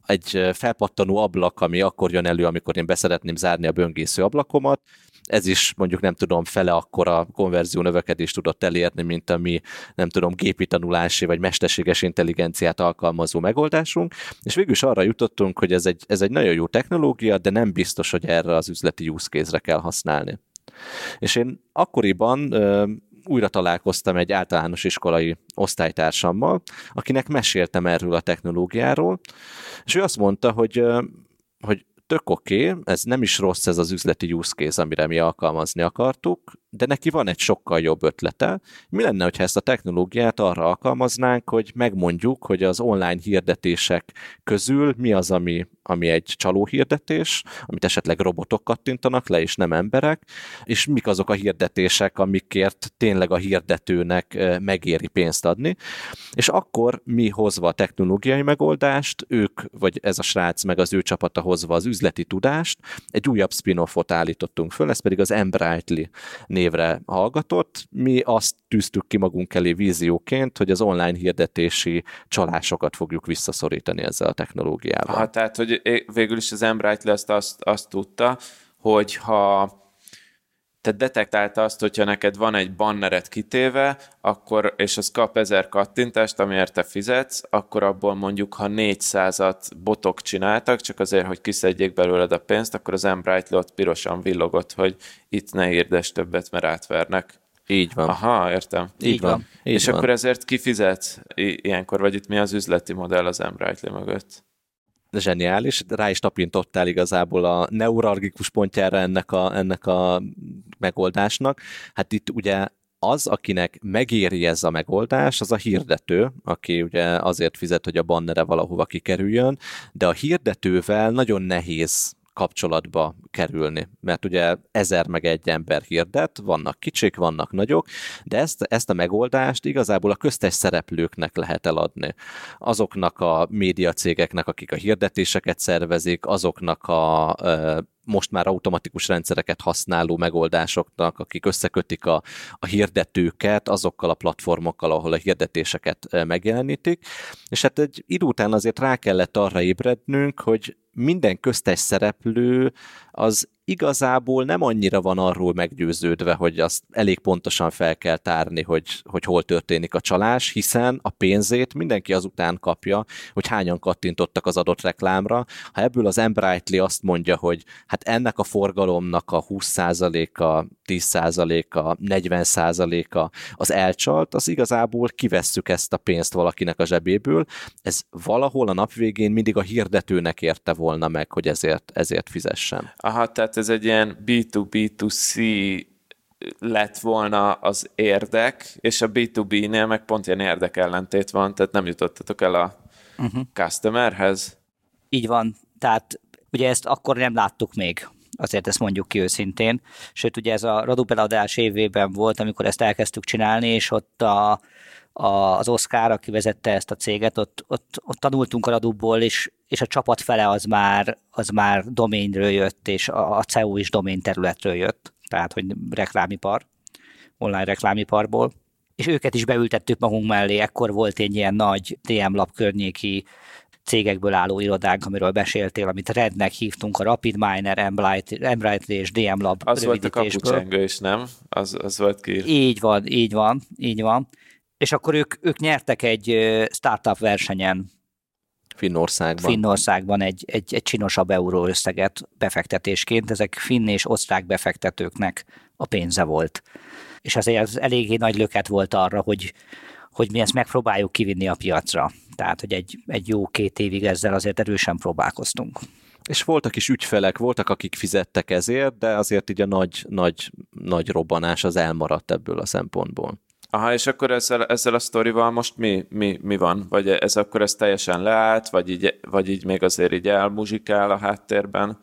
egy felpattanó ablak, ami akkor jön elő, amikor én beszeretném zárni a böngésző ablakomat, ez is mondjuk nem tudom, fele akkora konverzió növekedést tudott elérni, mint a mi, nem tudom, gépi tanulási vagy mesterséges intelligenciát alkalmazó megoldásunk, és végül is arra jutottunk, hogy ez egy, ez egy nagyon jó technológia, de nem biztos, hogy erre az üzleti use case-re kell használni. És én akkoriban újra találkoztam egy általános iskolai osztálytársammal, akinek meséltem erről a technológiáról, és ő azt mondta, hogy, hogy tök oké, okay, ez nem is rossz ez az üzleti use case, amire mi alkalmazni akartuk, de neki van egy sokkal jobb ötlete. Mi lenne, hogyha ezt a technológiát arra alkalmaznánk, hogy megmondjuk, hogy az online hirdetések közül mi az, ami, ami egy csaló hirdetés, amit esetleg robotok kattintanak le, és nem emberek, és mik azok a hirdetések, amikért tényleg a hirdetőnek megéri pénzt adni. És akkor mi hozva a technológiai megoldást, ők, vagy ez a srác, meg az ő csapata hozva az üzleti tudást, egy újabb spin-offot állítottunk föl, ez pedig az Embrightly névre hallgatott. Mi azt tűztük ki magunk elé vízióként, hogy az online hirdetési csalásokat fogjuk visszaszorítani ezzel a technológiával. Ha, tehát, hogy végül is az Embrightly azt, azt, azt tudta, hogy ha tehát detektálta azt, hogyha neked van egy banneret kitéve, akkor, és az kap ezer kattintást, amiért te fizetsz, akkor abból mondjuk, ha 400-at botok csináltak, csak azért, hogy kiszedjék belőled a pénzt, akkor az Embrightly ott pirosan villogott, hogy itt ne írdes többet, mert átvernek. Így van. Aha, értem. Így, Így van. van. Így és van. akkor ezért kifizet ilyenkor, vagy itt mi az üzleti modell az Embrightly mögött? zseniális, rá is tapintottál igazából a neuralgikus pontjára ennek a, ennek a megoldásnak. Hát itt ugye az, akinek megéri ez a megoldás, az a hirdető, aki ugye azért fizet, hogy a bannere valahova kikerüljön, de a hirdetővel nagyon nehéz kapcsolatba kerülni, mert ugye ezer meg egy ember hirdet, vannak kicsik, vannak nagyok, de ezt, ezt a megoldást igazából a köztes szereplőknek lehet eladni. Azoknak a médiacégeknek, akik a hirdetéseket szervezik, azoknak a most már automatikus rendszereket használó megoldásoknak, akik összekötik a, a hirdetőket azokkal a platformokkal, ahol a hirdetéseket megjelenítik, és hát egy idő után azért rá kellett arra ébrednünk, hogy minden köztes szereplő az igazából nem annyira van arról meggyőződve, hogy azt elég pontosan fel kell tárni, hogy, hogy hol történik a csalás, hiszen a pénzét mindenki azután kapja, hogy hányan kattintottak az adott reklámra. Ha ebből az Embrightly azt mondja, hogy hát ennek a forgalomnak a 20%-a, 10%-a, 40%-a az elcsalt, az igazából kivesszük ezt a pénzt valakinek a zsebéből. Ez valahol a nap végén mindig a hirdetőnek érte volna meg, hogy ezért, ezért fizessen. Aha, tehát ez egy ilyen B2B2C lett volna az érdek, és a B2B-nél meg pont ilyen érdekellentét van, tehát nem jutottatok el a uh-huh. customerhez. Így van, tehát ugye ezt akkor nem láttuk még, azért ezt mondjuk ki őszintén. Sőt, ugye ez a Radupel évében volt, amikor ezt elkezdtük csinálni, és ott a, az Oscar, aki vezette ezt a céget, ott, ott, ott tanultunk a Radubból, és, és a csapat fele az már, az már doménről jött, és a, a CEU is domén területről jött, tehát hogy reklámipar, online reklámiparból és őket is beültettük magunk mellé, ekkor volt egy ilyen nagy DM Lab környéki cégekből álló irodánk, amiről beséltél, amit Rednek hívtunk, a Rapid Miner, Embrightly és DM Lab Az volt a kapucsengő is, nem? Az, az volt ki. Így van, így van, így van. És akkor ők, ők nyertek egy startup versenyen Finnországban. Finnországban egy, egy, egy csinosabb euró összeget befektetésként. Ezek finn és osztrák befektetőknek a pénze volt. És azért az eléggé nagy löket volt arra, hogy, hogy mi ezt megpróbáljuk kivinni a piacra. Tehát, hogy egy, egy jó két évig ezzel azért erősen próbálkoztunk. És voltak is ügyfelek, voltak, akik fizettek ezért, de azért így a nagy, nagy, nagy robbanás az elmaradt ebből a szempontból. Aha, és akkor ezzel, ezzel a sztorival most mi, mi, mi van? Vagy ez akkor ez teljesen leállt, vagy így, vagy így még azért így elmuzsikál a háttérben?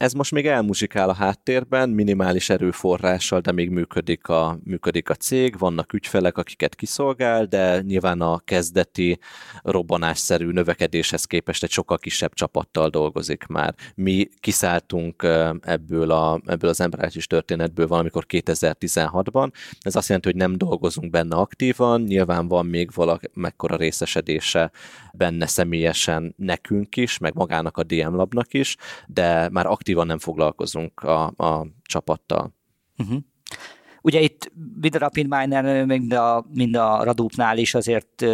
Ez most még elmuzsikál a háttérben, minimális erőforrással, de még működik a, működik a cég, vannak ügyfelek, akiket kiszolgál, de nyilván a kezdeti robbanásszerű növekedéshez képest egy sokkal kisebb csapattal dolgozik már. Mi kiszálltunk ebből, a, ebből az emberális történetből valamikor 2016-ban. Ez azt jelenti, hogy nem dolgozunk benne aktívan, nyilván van még valamekkora részesedése benne személyesen nekünk is, meg magának a DM Labnak is, de már aktív aktívan nem foglalkozunk a, a csapattal. Uh-huh. Ugye itt mind a Rapid Miner, mind a, mind a Radupnál is azért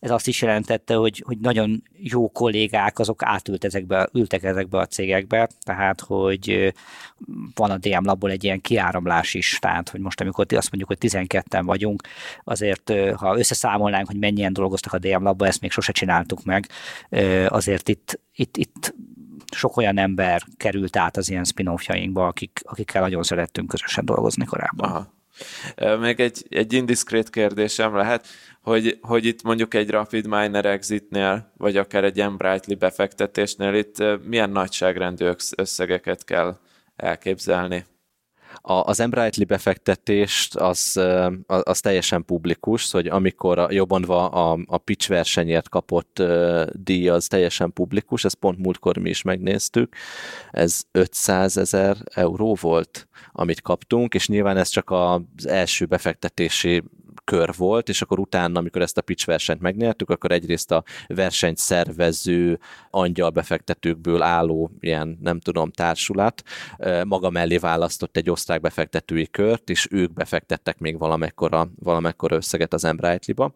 ez azt is jelentette, hogy, hogy nagyon jó kollégák azok átült ezekbe, ültek ezekbe a cégekbe, tehát hogy van a DM Labból egy ilyen kiáramlás is, tehát hogy most amikor azt mondjuk, hogy 12-en vagyunk, azért ha összeszámolnánk, hogy mennyien dolgoztak a DM Labba, ezt még sose csináltuk meg, azért itt, itt, itt sok olyan ember került át az ilyen spin akik, akikkel nagyon szerettünk közösen dolgozni korábban. Aha. Még egy, egy indiszkrét kérdésem lehet, hogy, hogy itt mondjuk egy Rapid Miner exitnél, vagy akár egy Embrightly befektetésnél itt milyen nagyságrendű összegeket kell elképzelni? A, az Embrightly befektetést az, az, teljesen publikus, hogy amikor a, jobban a, a pitch versenyért kapott díj, az teljesen publikus, ezt pont múltkor mi is megnéztük, ez 500 ezer euró volt, amit kaptunk, és nyilván ez csak az első befektetési kör volt, és akkor utána, amikor ezt a pitch versenyt megnyertük, akkor egyrészt a versenyt szervező angyal befektetőkből álló ilyen, nem tudom, társulat maga mellé választott egy osztrák befektetői kört, és ők befektettek még valamekkora, valamekkora összeget az Embrightly-ba.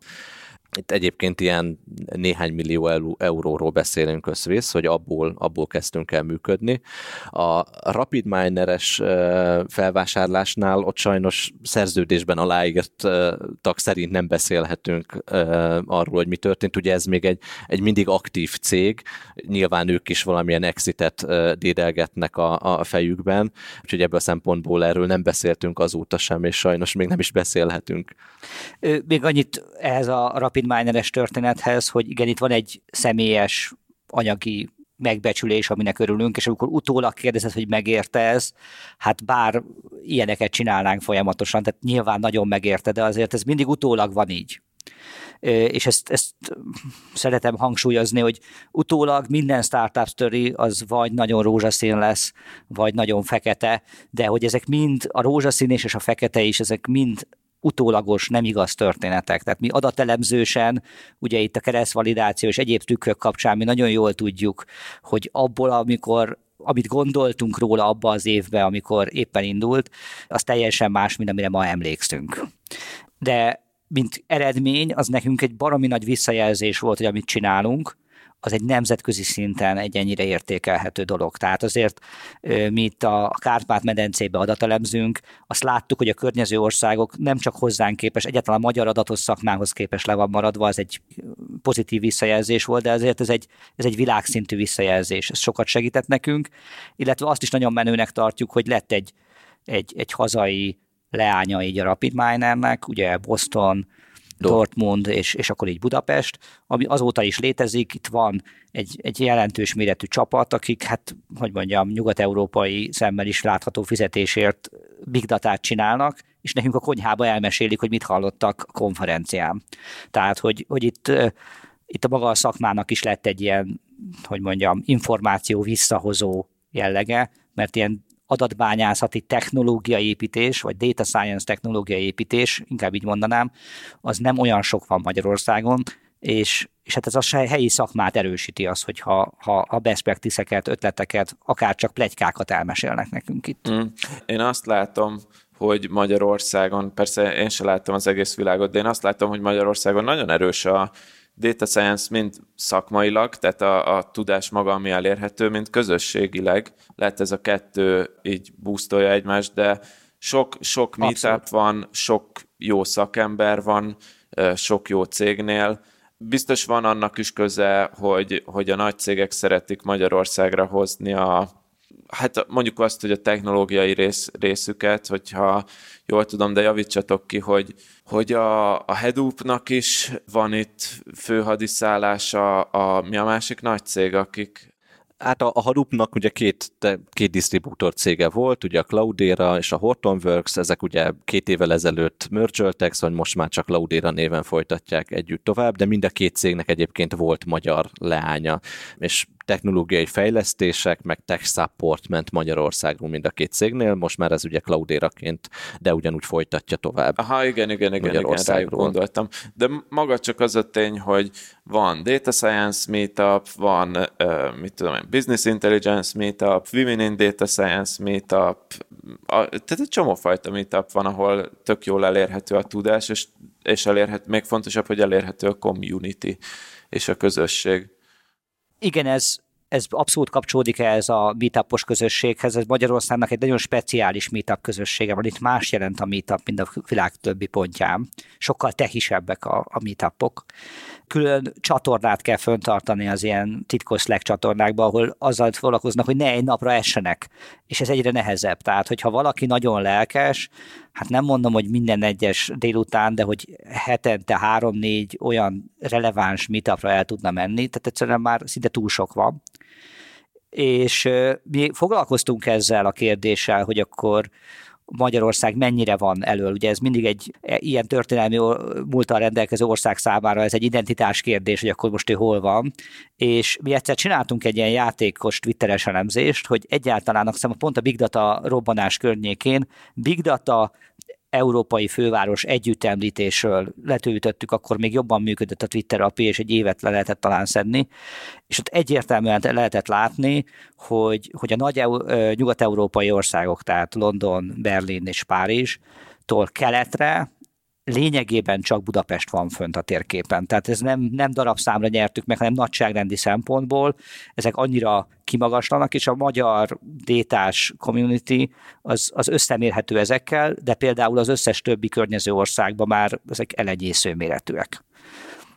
Itt egyébként ilyen néhány millió euróról beszélünk összvész, hogy abból, abból kezdtünk el működni. A Rapid Mineres felvásárlásnál ott sajnos szerződésben aláírtak szerint nem beszélhetünk arról, hogy mi történt. Ugye ez még egy, egy mindig aktív cég, nyilván ők is valamilyen exitet dédelgetnek a, a fejükben, úgyhogy ebből a szempontból erről nem beszéltünk azóta sem, és sajnos még nem is beszélhetünk. Még annyit ehhez a Rapid Rapid Mineres történethez, hogy igen, itt van egy személyes anyagi megbecsülés, aminek örülünk, és amikor utólag kérdezed, hogy megérte ez, hát bár ilyeneket csinálnánk folyamatosan, tehát nyilván nagyon megérte, de azért ez mindig utólag van így. És ezt, ezt szeretem hangsúlyozni, hogy utólag minden startup story az vagy nagyon rózsaszín lesz, vagy nagyon fekete, de hogy ezek mind, a rózsaszín és a fekete is, ezek mind utólagos, nem igaz történetek. Tehát mi adatelemzősen, ugye itt a keresztvalidáció és egyéb trükkök kapcsán mi nagyon jól tudjuk, hogy abból, amikor amit gondoltunk róla abba az évben, amikor éppen indult, az teljesen más, mint amire ma emlékszünk. De mint eredmény, az nekünk egy baromi nagy visszajelzés volt, hogy amit csinálunk, az egy nemzetközi szinten egy ennyire értékelhető dolog. Tehát azért mi itt a Kárpát-medencébe adatelemzünk, azt láttuk, hogy a környező országok nem csak hozzánk képes, egyáltalán a magyar adatos szakmához képes le van maradva, ez egy pozitív visszajelzés volt, de ezért ez egy, ez egy világszintű visszajelzés. Ez sokat segített nekünk, illetve azt is nagyon menőnek tartjuk, hogy lett egy, egy, egy hazai leánya így a Rapid Minernek, ugye Boston, Dortmund, és, és akkor így Budapest, ami azóta is létezik, itt van egy, egy jelentős méretű csapat, akik, hát, hogy mondjam, nyugat-európai szemmel is látható fizetésért big datát csinálnak, és nekünk a konyhába elmesélik, hogy mit hallottak a konferencián. Tehát, hogy, hogy itt, itt a maga a szakmának is lett egy ilyen, hogy mondjam, információ visszahozó jellege, mert ilyen adatbányászati technológiai építés, vagy data science technológiai építés, inkább így mondanám, az nem olyan sok van Magyarországon, és, és hát ez a helyi szakmát erősíti az, hogyha ha a best practice-eket, ötleteket, akár csak plegykákat elmesélnek nekünk itt. Mm. Én azt látom, hogy Magyarországon, persze én sem láttam az egész világot, de én azt látom, hogy Magyarországon nagyon erős a data science mind szakmailag, tehát a, a tudás maga, ami elérhető, mint közösségileg. Lehet ez a kettő így boostolja egymást, de sok, sok meetup van, sok jó szakember van, sok jó cégnél. Biztos van annak is köze, hogy, hogy a nagy cégek szeretik Magyarországra hozni a, hát mondjuk azt, hogy a technológiai rész, részüket, hogyha jól tudom, de javítsatok ki, hogy, hogy a, a Hadoop-nak is van itt főhadiszállása, a, mi a másik nagy cég, akik? Hát a, a Hadoopnak ugye két, két disztribútor cége volt, ugye a Cloudera és a Hortonworks, ezek ugye két évvel ezelőtt mergeltek, szóval most már csak Cloudera néven folytatják együtt tovább, de mind a két cégnek egyébként volt magyar leánya, és technológiai fejlesztések, meg tech support ment Magyarországról mind a két cégnél, most már ez ugye Cloudera-ként, de ugyanúgy folytatja tovább. Aha, igen, igen, igen, igen rájuk gondoltam. De maga csak az a tény, hogy van Data Science Meetup, van, uh, mit tudom én, Business Intelligence Meetup, Women in Data Science Meetup, a, tehát egy csomó fajta meetup van, ahol tök jól elérhető a tudás, és, és elérhető, még fontosabb, hogy elérhető a community és a közösség. Igen, ez, ez abszolút kapcsolódik ez a meetupos közösséghez. Ez Magyarországnak egy nagyon speciális meetup közössége van. Itt más jelent a meetup, mint a világ többi pontján. Sokkal tehisebbek a, a meetupok külön csatornát kell föntartani az ilyen titkos Slack csatornákban, ahol azzal foglalkoznak, hogy ne egy napra essenek, és ez egyre nehezebb. Tehát, hogyha valaki nagyon lelkes, hát nem mondom, hogy minden egyes délután, de hogy hetente három-négy olyan releváns meetupra el tudna menni, tehát egyszerűen már szinte túl sok van. És mi foglalkoztunk ezzel a kérdéssel, hogy akkor Magyarország mennyire van elől. Ugye ez mindig egy e, ilyen történelmi múltal rendelkező ország számára ez egy identitás kérdés, hogy akkor most ő hol van. És mi egyszer csináltunk egy ilyen játékos twitteres elemzést, hogy egyáltalán pont a Big Data robbanás környékén Big Data európai főváros együttemlítésről letöltöttük, akkor még jobban működött a Twitter API, és egy évet le lehetett talán szedni, és ott egyértelműen lehetett látni, hogy, hogy a nagy nyugat-európai országok, tehát London, Berlin és Párizs, tól keletre lényegében csak Budapest van fönt a térképen. Tehát ez nem, nem darabszámra nyertük meg, hanem nagyságrendi szempontból. Ezek annyira kimagaslanak, és a magyar détás community az, az összemérhető ezekkel, de például az összes többi környező országban már ezek elenyésző méretűek.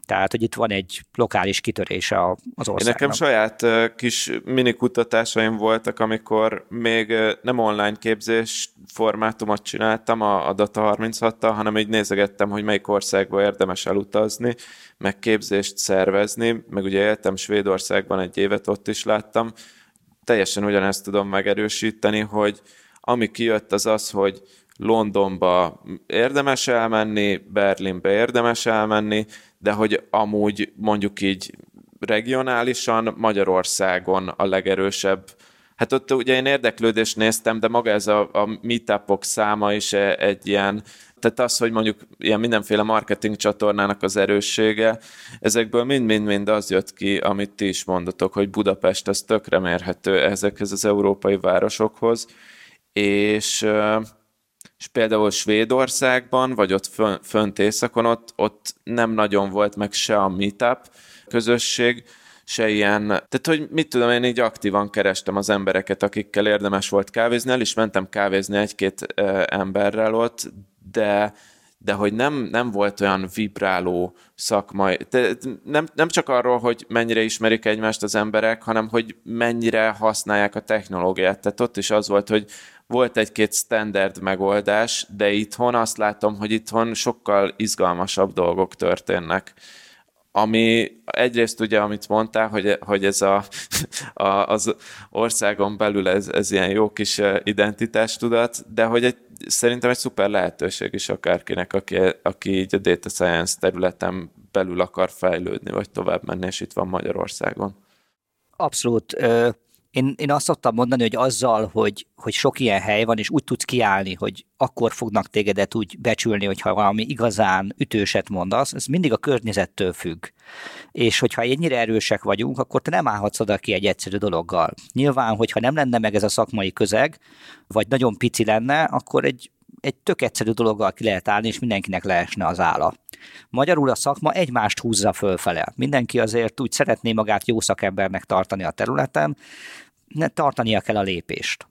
Tehát, hogy itt van egy lokális kitörése az országnak. Nekem saját kis mini kutatásaim voltak, amikor még nem online képzés formátumot csináltam a, a Data 36-tal, hanem így nézegettem, hogy melyik országba érdemes elutazni, meg képzést szervezni, meg ugye éltem Svédországban egy évet, ott is láttam. Teljesen ugyanezt tudom megerősíteni, hogy ami kijött az az, hogy Londonba érdemes elmenni, Berlinbe érdemes elmenni, de hogy amúgy mondjuk így regionálisan Magyarországon a legerősebb Hát ott ugye én érdeklődést néztem, de maga ez a, a meetupok száma is e, egy ilyen, tehát az, hogy mondjuk ilyen mindenféle marketing csatornának az erőssége, ezekből mind-mind-mind az jött ki, amit ti is mondotok, hogy Budapest az tökre mérhető ezekhez az európai városokhoz, és és például Svédországban, vagy ott fönt északon, ott, ott nem nagyon volt meg se a meetup közösség, se ilyen, tehát hogy mit tudom, én így aktívan kerestem az embereket, akikkel érdemes volt kávézni, el is mentem kávézni egy-két emberrel ott, de, de hogy nem, nem volt olyan vibráló szakmai, de nem, nem csak arról, hogy mennyire ismerik egymást az emberek, hanem hogy mennyire használják a technológiát. Tehát ott is az volt, hogy volt egy-két standard megoldás, de itthon azt látom, hogy itthon sokkal izgalmasabb dolgok történnek ami egyrészt ugye, amit mondtál, hogy, hogy ez a, [laughs] a, az országon belül ez, ez ilyen jó kis identitástudat, de hogy egy, szerintem egy szuper lehetőség is akárkinek, aki, aki így a data science területen belül akar fejlődni, vagy tovább menni, és itt van Magyarországon. Abszolút én, én azt szoktam mondani, hogy azzal, hogy, hogy sok ilyen hely van, és úgy tudsz kiállni, hogy akkor fognak tégedet úgy becsülni, hogyha valami igazán ütőset mondasz, ez mindig a környezettől függ. És hogyha ennyire erősek vagyunk, akkor te nem állhatsz oda ki egy egyszerű dologgal. Nyilván, hogyha nem lenne meg ez a szakmai közeg, vagy nagyon pici lenne, akkor egy, egy tök egyszerű dologgal ki lehet állni, és mindenkinek leesne az álla. Magyarul a szakma egymást húzza fölfele. Mindenki azért úgy szeretné magát jó szakembernek tartani a területen, tartania kell a lépést.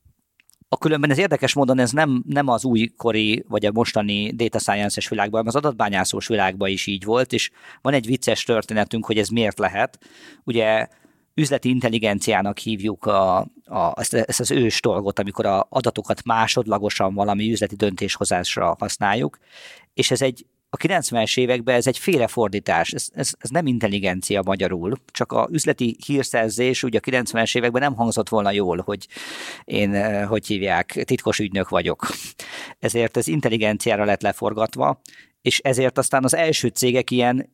A különben ez érdekes módon ez nem, nem az újkori, vagy a mostani data science-es világban, hanem az adatbányászós világban is így volt, és van egy vicces történetünk, hogy ez miért lehet. Ugye üzleti intelligenciának hívjuk a, a, ezt, ezt az ős dolgot, amikor a adatokat másodlagosan valami üzleti döntéshozásra használjuk, és ez egy a 90-es években ez egy félrefordítás, ez, ez, ez nem intelligencia magyarul, csak a üzleti hírszerzés ugye a 90-es években nem hangzott volna jól, hogy én, eh, hogy hívják, titkos ügynök vagyok. Ezért ez intelligenciára lett leforgatva, és ezért aztán az első cégek ilyen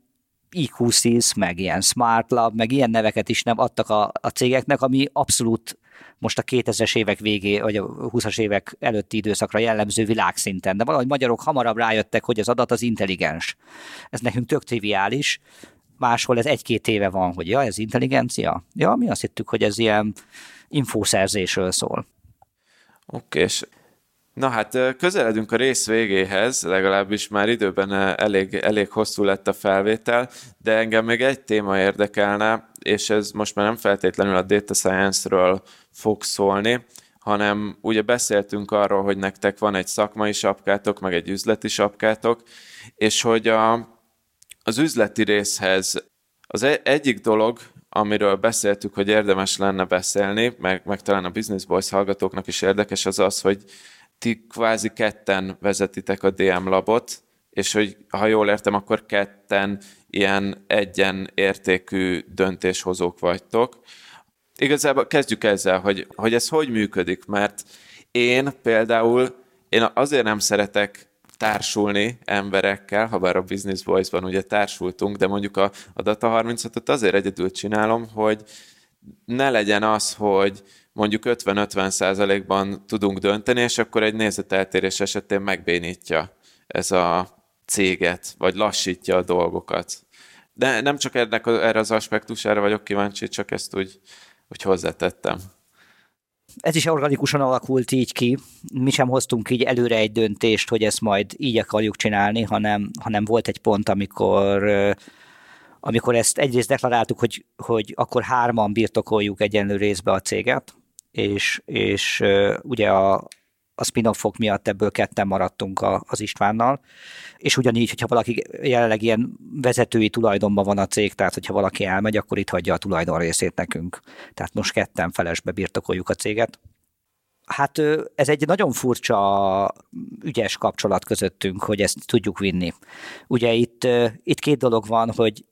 IQ-SIS, meg ilyen Smart Lab, meg ilyen neveket is nem adtak a, a cégeknek, ami abszolút most a 2000-es évek végé, vagy a 20-as évek előtti időszakra jellemző világszinten. De valahogy magyarok hamarabb rájöttek, hogy az adat az intelligens. Ez nekünk tök triviális, máshol ez egy-két éve van, hogy ja, ez intelligencia. Ja, mi azt hittük, hogy ez ilyen infószerzésről szól. Oké, és Na hát közeledünk a rész végéhez, legalábbis már időben elég, elég hosszú lett a felvétel, de engem még egy téma érdekelne, és ez most már nem feltétlenül a data science-ről fog szólni, hanem ugye beszéltünk arról, hogy nektek van egy szakmai sapkátok, meg egy üzleti sapkátok, és hogy a, az üzleti részhez az e- egyik dolog, amiről beszéltük, hogy érdemes lenne beszélni, meg, meg talán a Business Boys hallgatóknak is érdekes, az az, hogy ti kvázi ketten vezetitek a DM labot, és hogy ha jól értem, akkor ketten ilyen egyen értékű döntéshozók vagytok. Igazából kezdjük ezzel, hogy, hogy ez hogy működik, mert én például én azért nem szeretek társulni emberekkel, ha bár a Business Boys-ban ugye társultunk, de mondjuk a, a Data 36-ot azért egyedül csinálom, hogy ne legyen az, hogy mondjuk 50-50 százalékban tudunk dönteni, és akkor egy nézeteltérés esetén megbénítja ez a céget, vagy lassítja a dolgokat. De nem csak ennek, erre az aspektusára vagyok kíváncsi, csak ezt úgy, úgy hozzátettem. Ez is organikusan alakult így ki. Mi sem hoztunk így előre egy döntést, hogy ezt majd így akarjuk csinálni, hanem, hanem volt egy pont, amikor amikor ezt egyrészt deklaráltuk, hogy, hogy akkor hárman birtokoljuk egyenlő részbe a céget, és, és ugye a, a spin-offok miatt ebből ketten maradtunk a, az Istvánnal, és ugyanígy, hogyha valaki jelenleg ilyen vezetői tulajdonban van a cég, tehát hogyha valaki elmegy, akkor itt hagyja a tulajdon részét nekünk. Tehát most ketten felesbe birtokoljuk a céget. Hát ez egy nagyon furcsa, ügyes kapcsolat közöttünk, hogy ezt tudjuk vinni. Ugye itt, itt két dolog van, hogy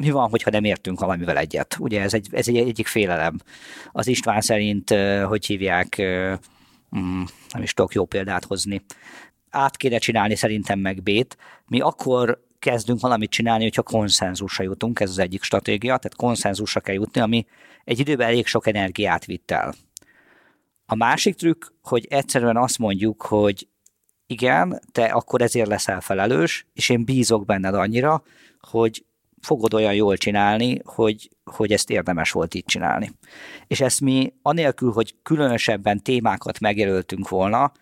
mi van, hogyha nem értünk valamivel egyet? Ugye ez egy, ez egy egyik félelem. Az István szerint, hogy hívják, mm, nem is tudok jó példát hozni, át kéne csinálni szerintem meg B-t. Mi akkor kezdünk valamit csinálni, hogyha konszenzusra jutunk, ez az egyik stratégia, tehát konszenzusra kell jutni, ami egy időben elég sok energiát vitt el. A másik trükk, hogy egyszerűen azt mondjuk, hogy igen, te akkor ezért leszel felelős, és én bízok benned annyira, hogy fogod olyan jól csinálni, hogy, hogy ezt érdemes volt így csinálni. És ezt mi anélkül, hogy különösebben témákat megjelöltünk volna,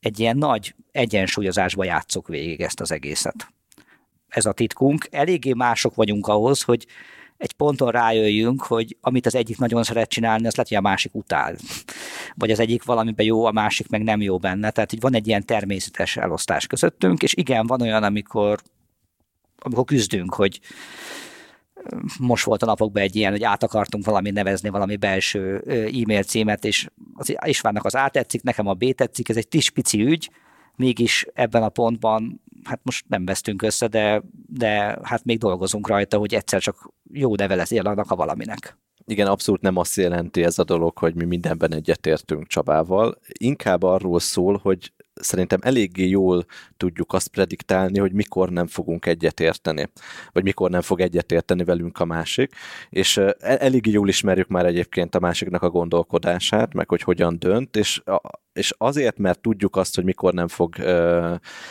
egy ilyen nagy egyensúlyozásba játszok végig ezt az egészet. Ez a titkunk. Eléggé mások vagyunk ahhoz, hogy egy ponton rájöjjünk, hogy amit az egyik nagyon szeret csinálni, az lehet, hogy a másik utál. Vagy az egyik valamiben jó, a másik meg nem jó benne. Tehát így van egy ilyen természetes elosztás közöttünk, és igen, van olyan, amikor, amikor küzdünk, hogy most volt a napokban egy ilyen, hogy át akartunk valami nevezni, valami belső e-mail címet, és az Istvánnak az A tetszik, nekem a B tetszik, ez egy kis pici ügy, mégis ebben a pontban, hát most nem vesztünk össze, de, de hát még dolgozunk rajta, hogy egyszer csak jó neve lesz a valaminek. Igen, abszolút nem azt jelenti ez a dolog, hogy mi mindenben egyetértünk Csabával. Inkább arról szól, hogy szerintem eléggé jól tudjuk azt prediktálni, hogy mikor nem fogunk egyetérteni, vagy mikor nem fog egyetérteni velünk a másik, és e, eléggé jól ismerjük már egyébként a másiknak a gondolkodását, meg hogy hogyan dönt, és, és azért, mert tudjuk azt, hogy mikor nem fog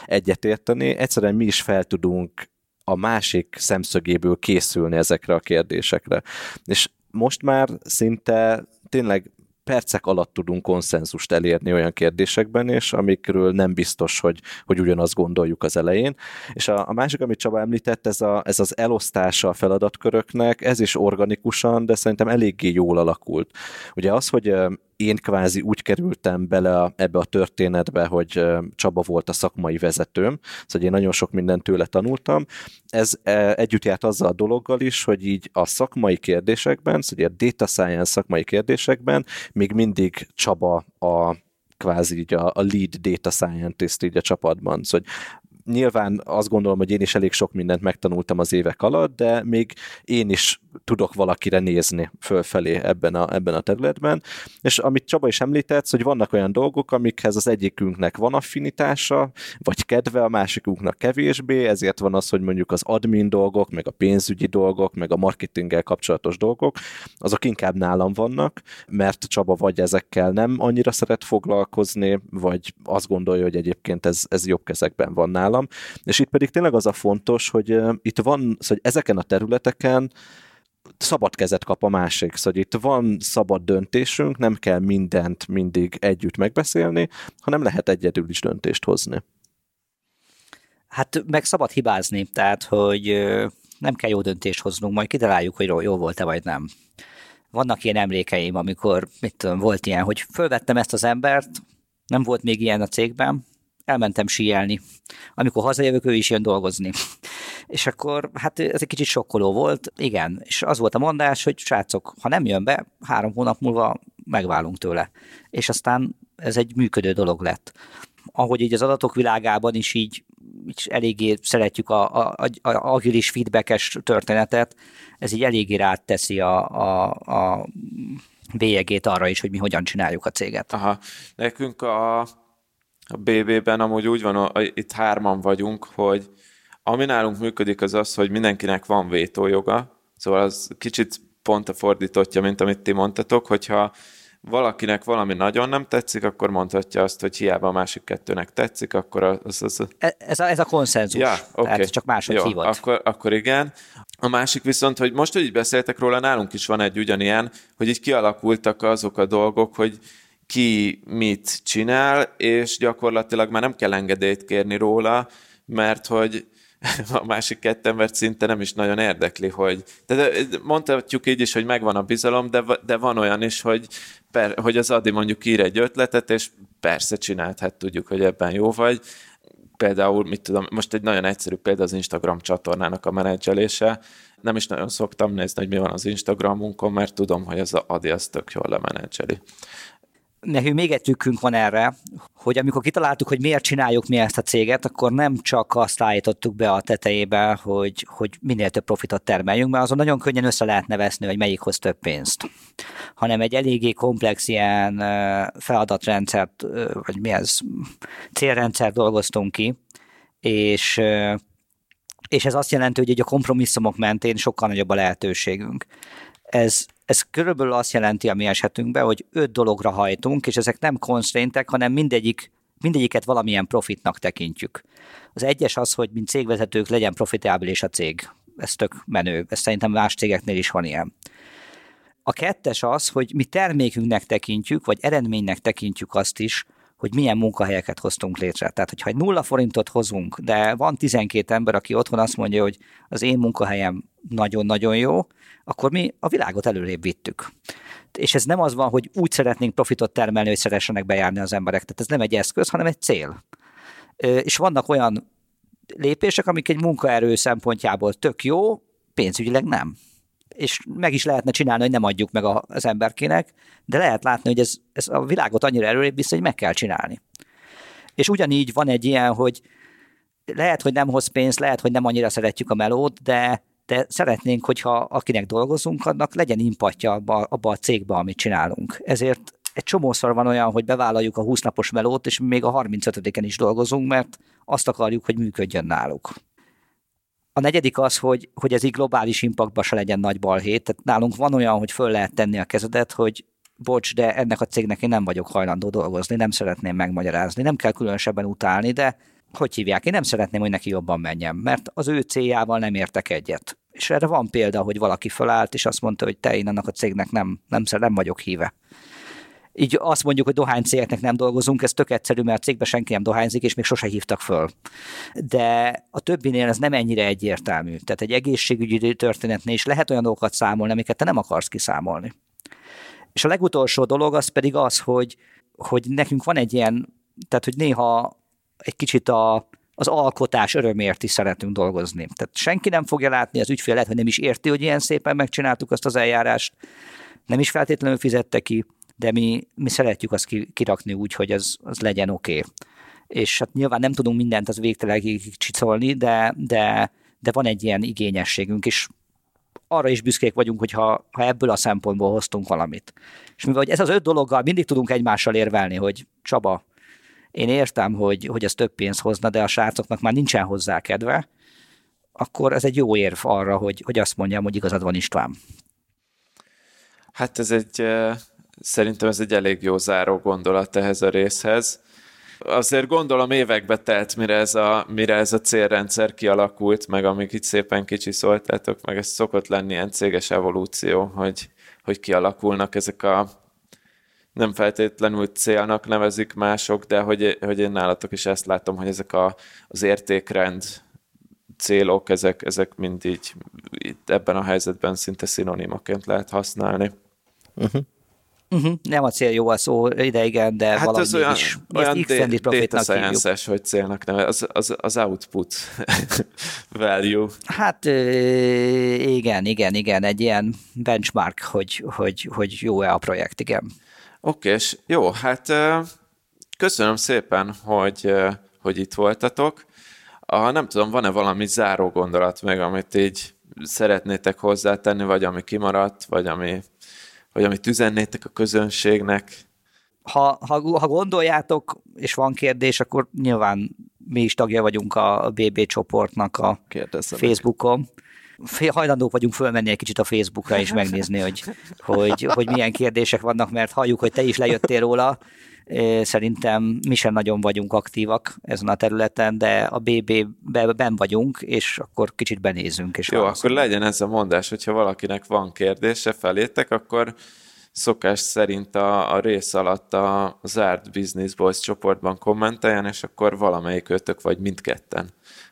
egyetérteni, egyszerűen mi is fel tudunk a másik szemszögéből készülni ezekre a kérdésekre. És most már szinte tényleg percek alatt tudunk konszenzust elérni olyan kérdésekben, és amikről nem biztos, hogy, hogy ugyanazt gondoljuk az elején. És a, a másik, amit Csaba említett, ez, a, ez az elosztása a feladatköröknek, ez is organikusan, de szerintem eléggé jól alakult. Ugye az, hogy én kvázi úgy kerültem bele a, ebbe a történetbe, hogy Csaba volt a szakmai vezetőm, szóval én nagyon sok mindent tőle tanultam. Ez együtt járt azzal a dologgal is, hogy így a szakmai kérdésekben, szóval a data science szakmai kérdésekben még mindig Csaba a kvázi így a, a lead data scientist így a csapatban. Szóval nyilván azt gondolom, hogy én is elég sok mindent megtanultam az évek alatt, de még én is tudok valakire nézni fölfelé ebben a, ebben a területben. És amit Csaba is említett, hogy vannak olyan dolgok, amikhez az egyikünknek van affinitása, vagy kedve, a másikunknak kevésbé, ezért van az, hogy mondjuk az admin dolgok, meg a pénzügyi dolgok, meg a marketinggel kapcsolatos dolgok, azok inkább nálam vannak, mert Csaba vagy ezekkel nem annyira szeret foglalkozni, vagy azt gondolja, hogy egyébként ez, ez jobb kezekben van nálam. És itt pedig tényleg az a fontos, hogy itt van, szóval hogy ezeken a területeken szabad kezet kap a másik, szóval itt van szabad döntésünk, nem kell mindent mindig együtt megbeszélni, hanem lehet egyedül is döntést hozni. Hát meg szabad hibázni, tehát hogy nem kell jó döntést hoznunk, majd kitaláljuk, hogy jó volt-e vagy nem. Vannak ilyen emlékeim, amikor mit tudom, volt ilyen, hogy fölvettem ezt az embert, nem volt még ilyen a cégben, elmentem síelni. Amikor hazajövök, ő is jön dolgozni. És akkor, hát ez egy kicsit sokkoló volt, igen, és az volt a mondás, hogy srácok, ha nem jön be, három hónap múlva megválunk tőle. És aztán ez egy működő dolog lett. Ahogy így az adatok világában is így, így eléggé szeretjük a, a, a, a agilis feedbackes történetet, ez így eléggé ráteszi a, a, a bélyegét arra is, hogy mi hogyan csináljuk a céget. Aha. Nekünk a A BB-ben amúgy úgy van, itt hárman vagyunk, hogy ami nálunk működik, az az, hogy mindenkinek van vétójoga, szóval az kicsit pont a fordítottja, mint amit ti mondtatok, hogyha valakinek valami nagyon nem tetszik, akkor mondhatja azt, hogy hiába a másik kettőnek tetszik, akkor az... az, az... E, ez, a, ez a konszenzus, ja, okay. tehát csak máshogy Jó, hívott. Akkor, akkor igen. A másik viszont, hogy most, hogy így beszéltek róla, nálunk is van egy ugyanilyen, hogy így kialakultak azok a dolgok, hogy ki mit csinál, és gyakorlatilag már nem kell engedélyt kérni róla, mert hogy [laughs] a másik kettő embert szinte nem is nagyon érdekli, hogy... De mondhatjuk így is, hogy megvan a bizalom, de, de van olyan is, hogy, per, hogy az Adi mondjuk ír egy ötletet, és persze csinált, hát tudjuk, hogy ebben jó vagy. Például, mit tudom, most egy nagyon egyszerű példa az Instagram csatornának a menedzselése. Nem is nagyon szoktam nézni, hogy mi van az Instagramunkon, mert tudom, hogy az Adi az tök jól lemenedzseli nekünk még egy tükkünk van erre, hogy amikor kitaláltuk, hogy miért csináljuk mi ezt a céget, akkor nem csak azt állítottuk be a tetejébe, hogy, hogy minél több profitot termeljünk, mert azon nagyon könnyen össze lehet nevezni, hogy melyik hoz több pénzt, hanem egy eléggé komplex ilyen feladatrendszert, vagy mi ez, célrendszer dolgoztunk ki, és és ez azt jelenti, hogy a kompromisszumok mentén sokkal nagyobb a lehetőségünk. Ez, ez körülbelül azt jelenti a mi esetünkben, hogy öt dologra hajtunk, és ezek nem constraintek, hanem mindegyik, mindegyiket valamilyen profitnak tekintjük. Az egyes az, hogy mint cégvezetők legyen profitábilis a cég. Ez tök menő. Ez szerintem más cégeknél is van ilyen. A kettes az, hogy mi termékünknek tekintjük, vagy eredménynek tekintjük azt is, hogy milyen munkahelyeket hoztunk létre. Tehát, hogyha egy nulla forintot hozunk, de van 12 ember, aki otthon azt mondja, hogy az én munkahelyem nagyon-nagyon jó, akkor mi a világot előrébb vittük. És ez nem az van, hogy úgy szeretnénk profitot termelni, hogy szeressenek bejárni az emberek. Tehát ez nem egy eszköz, hanem egy cél. És vannak olyan lépések, amik egy munkaerő szempontjából tök jó, pénzügyileg nem. És meg is lehetne csinálni, hogy nem adjuk meg az emberkének, de lehet látni, hogy ez, ez a világot annyira előrébb vissza, hogy meg kell csinálni. És ugyanígy van egy ilyen, hogy lehet, hogy nem hoz pénzt, lehet, hogy nem annyira szeretjük a melót, de de szeretnénk, hogyha akinek dolgozunk, annak legyen impatja abba, abba a cégbe, amit csinálunk. Ezért egy csomószor van olyan, hogy bevállaljuk a 20 napos melót, és még a 35-en is dolgozunk, mert azt akarjuk, hogy működjön náluk. A negyedik az, hogy, hogy ez így globális impactban se legyen nagy balhét. Tehát nálunk van olyan, hogy föl lehet tenni a kezedet, hogy bocs, de ennek a cégnek én nem vagyok hajlandó dolgozni, nem szeretném megmagyarázni, nem kell különösebben utálni, de hogy hívják, én nem szeretném, hogy neki jobban menjen, mert az ő céljával nem értek egyet. És erre van példa, hogy valaki fölállt, és azt mondta, hogy te én annak a cégnek nem, nem, nem vagyok híve. Így azt mondjuk, hogy dohány cégeknek nem dolgozunk, ez tök egyszerű, mert a cégben senki nem dohányzik, és még sose hívtak föl. De a többinél ez nem ennyire egyértelmű. Tehát egy egészségügyi történetnél is lehet olyan dolgokat számolni, amiket te nem akarsz kiszámolni. És a legutolsó dolog az pedig az, hogy, hogy nekünk van egy ilyen, tehát hogy néha egy kicsit a, az alkotás örömért is szeretünk dolgozni. Tehát senki nem fogja látni, az ügyfél lehet, hogy nem is érti, hogy ilyen szépen megcsináltuk azt az eljárást, nem is feltétlenül fizette ki, de mi, mi szeretjük azt kirakni úgy, hogy az, az legyen oké. Okay. És hát nyilván nem tudunk mindent az végtelegig csicolni, de, de, de van egy ilyen igényességünk, és arra is büszkék vagyunk, hogyha ha ebből a szempontból hoztunk valamit. És mivel hogy ez az öt dologgal mindig tudunk egymással érvelni, hogy Csaba, én értem, hogy, hogy ez több pénzt hozna, de a srácoknak már nincsen hozzá kedve, akkor ez egy jó érv arra, hogy, hogy azt mondjam, hogy igazad van István. Hát ez egy, szerintem ez egy elég jó záró gondolat ehhez a részhez. Azért gondolom évekbe telt, mire ez a, mire ez a célrendszer kialakult, meg amíg itt szépen szóltátok, meg ez szokott lenni ilyen céges evolúció, hogy, hogy kialakulnak ezek a nem feltétlenül célnak nevezik mások, de hogy, hogy én nálatok is ezt látom, hogy ezek a, az értékrend célok, ezek, ezek mind így itt ebben a helyzetben szinte szinonimaként lehet használni. Uh-huh. Uh-huh. Nem a cél jó a szó ide, igen, de hát valahogy az olyan, is. olyan extended data science hogy célnak neve, az, az, az output [laughs] value. Hát igen, igen, igen, egy ilyen benchmark, hogy, hogy, hogy jó-e a projekt, igen. Oké, és jó, hát köszönöm szépen, hogy, hogy itt voltatok. A, nem tudom, van-e valami záró gondolat meg, amit így szeretnétek hozzátenni, vagy ami kimaradt, vagy ami, vagy amit üzennétek a közönségnek? ha, ha, ha gondoljátok, és van kérdés, akkor nyilván mi is tagja vagyunk a BB csoportnak a Kérdezzenek. Facebookon. Hajlandók vagyunk fölmenni egy kicsit a Facebookra és megnézni, hogy, hogy, hogy milyen kérdések vannak, mert halljuk, hogy te is lejöttél róla. Szerintem mi sem nagyon vagyunk aktívak ezen a területen, de a BB-ben vagyunk, és akkor kicsit benézünk. És Jó, akkor legyen ez a mondás, hogyha valakinek van kérdése felétek, akkor szokás szerint a, a rész alatt a zárt Business Boys csoportban kommenteljen, és akkor valamelyik ötök vagy mindketten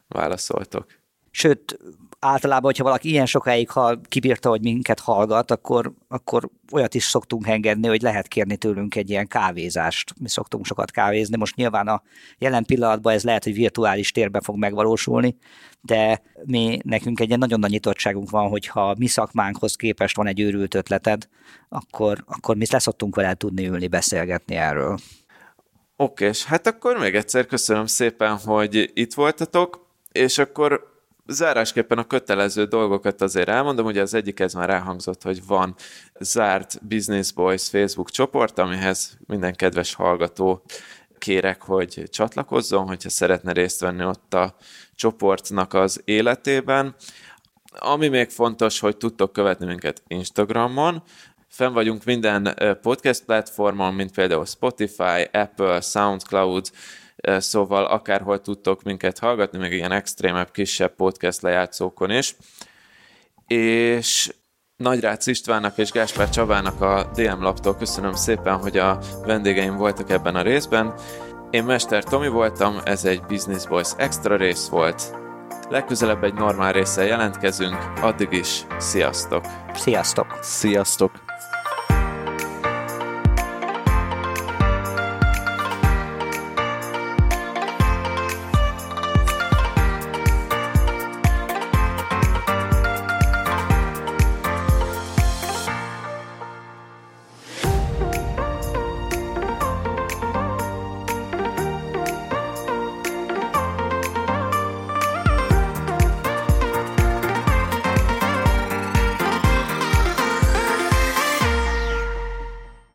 válaszoltok. Sőt, általában, hogyha valaki ilyen sokáig hall, kibírta, hogy minket hallgat, akkor, akkor olyat is szoktunk engedni, hogy lehet kérni tőlünk egy ilyen kávézást. Mi szoktunk sokat kávézni. Most nyilván a jelen pillanatban ez lehet, hogy virtuális térben fog megvalósulni, de mi nekünk egy ilyen nagyon nagy nyitottságunk van, hogyha mi szakmánkhoz képest van egy őrült ötleted, akkor, akkor mi leszoktunk vele tudni ülni, beszélgetni erről. Oké, és hát akkor még egyszer köszönöm szépen, hogy itt voltatok, és akkor Zárásképpen a kötelező dolgokat azért elmondom, ugye az egyik ez már elhangzott, hogy van zárt Business Boys Facebook csoport, amihez minden kedves hallgató kérek, hogy csatlakozzon, hogyha szeretne részt venni ott a csoportnak az életében. Ami még fontos, hogy tudtok követni minket Instagramon, Fenn vagyunk minden podcast platformon, mint például Spotify, Apple, SoundCloud, szóval akárhol tudtok minket hallgatni, még ilyen extrémebb, kisebb podcast lejátszókon is. És Nagyrác Istvánnak és Gáspár Csabának a DM laptól köszönöm szépen, hogy a vendégeim voltak ebben a részben. Én Mester Tomi voltam, ez egy Business Boys extra rész volt. Legközelebb egy normál résszel jelentkezünk, addig is sziasztok! Sziasztok! Sziasztok!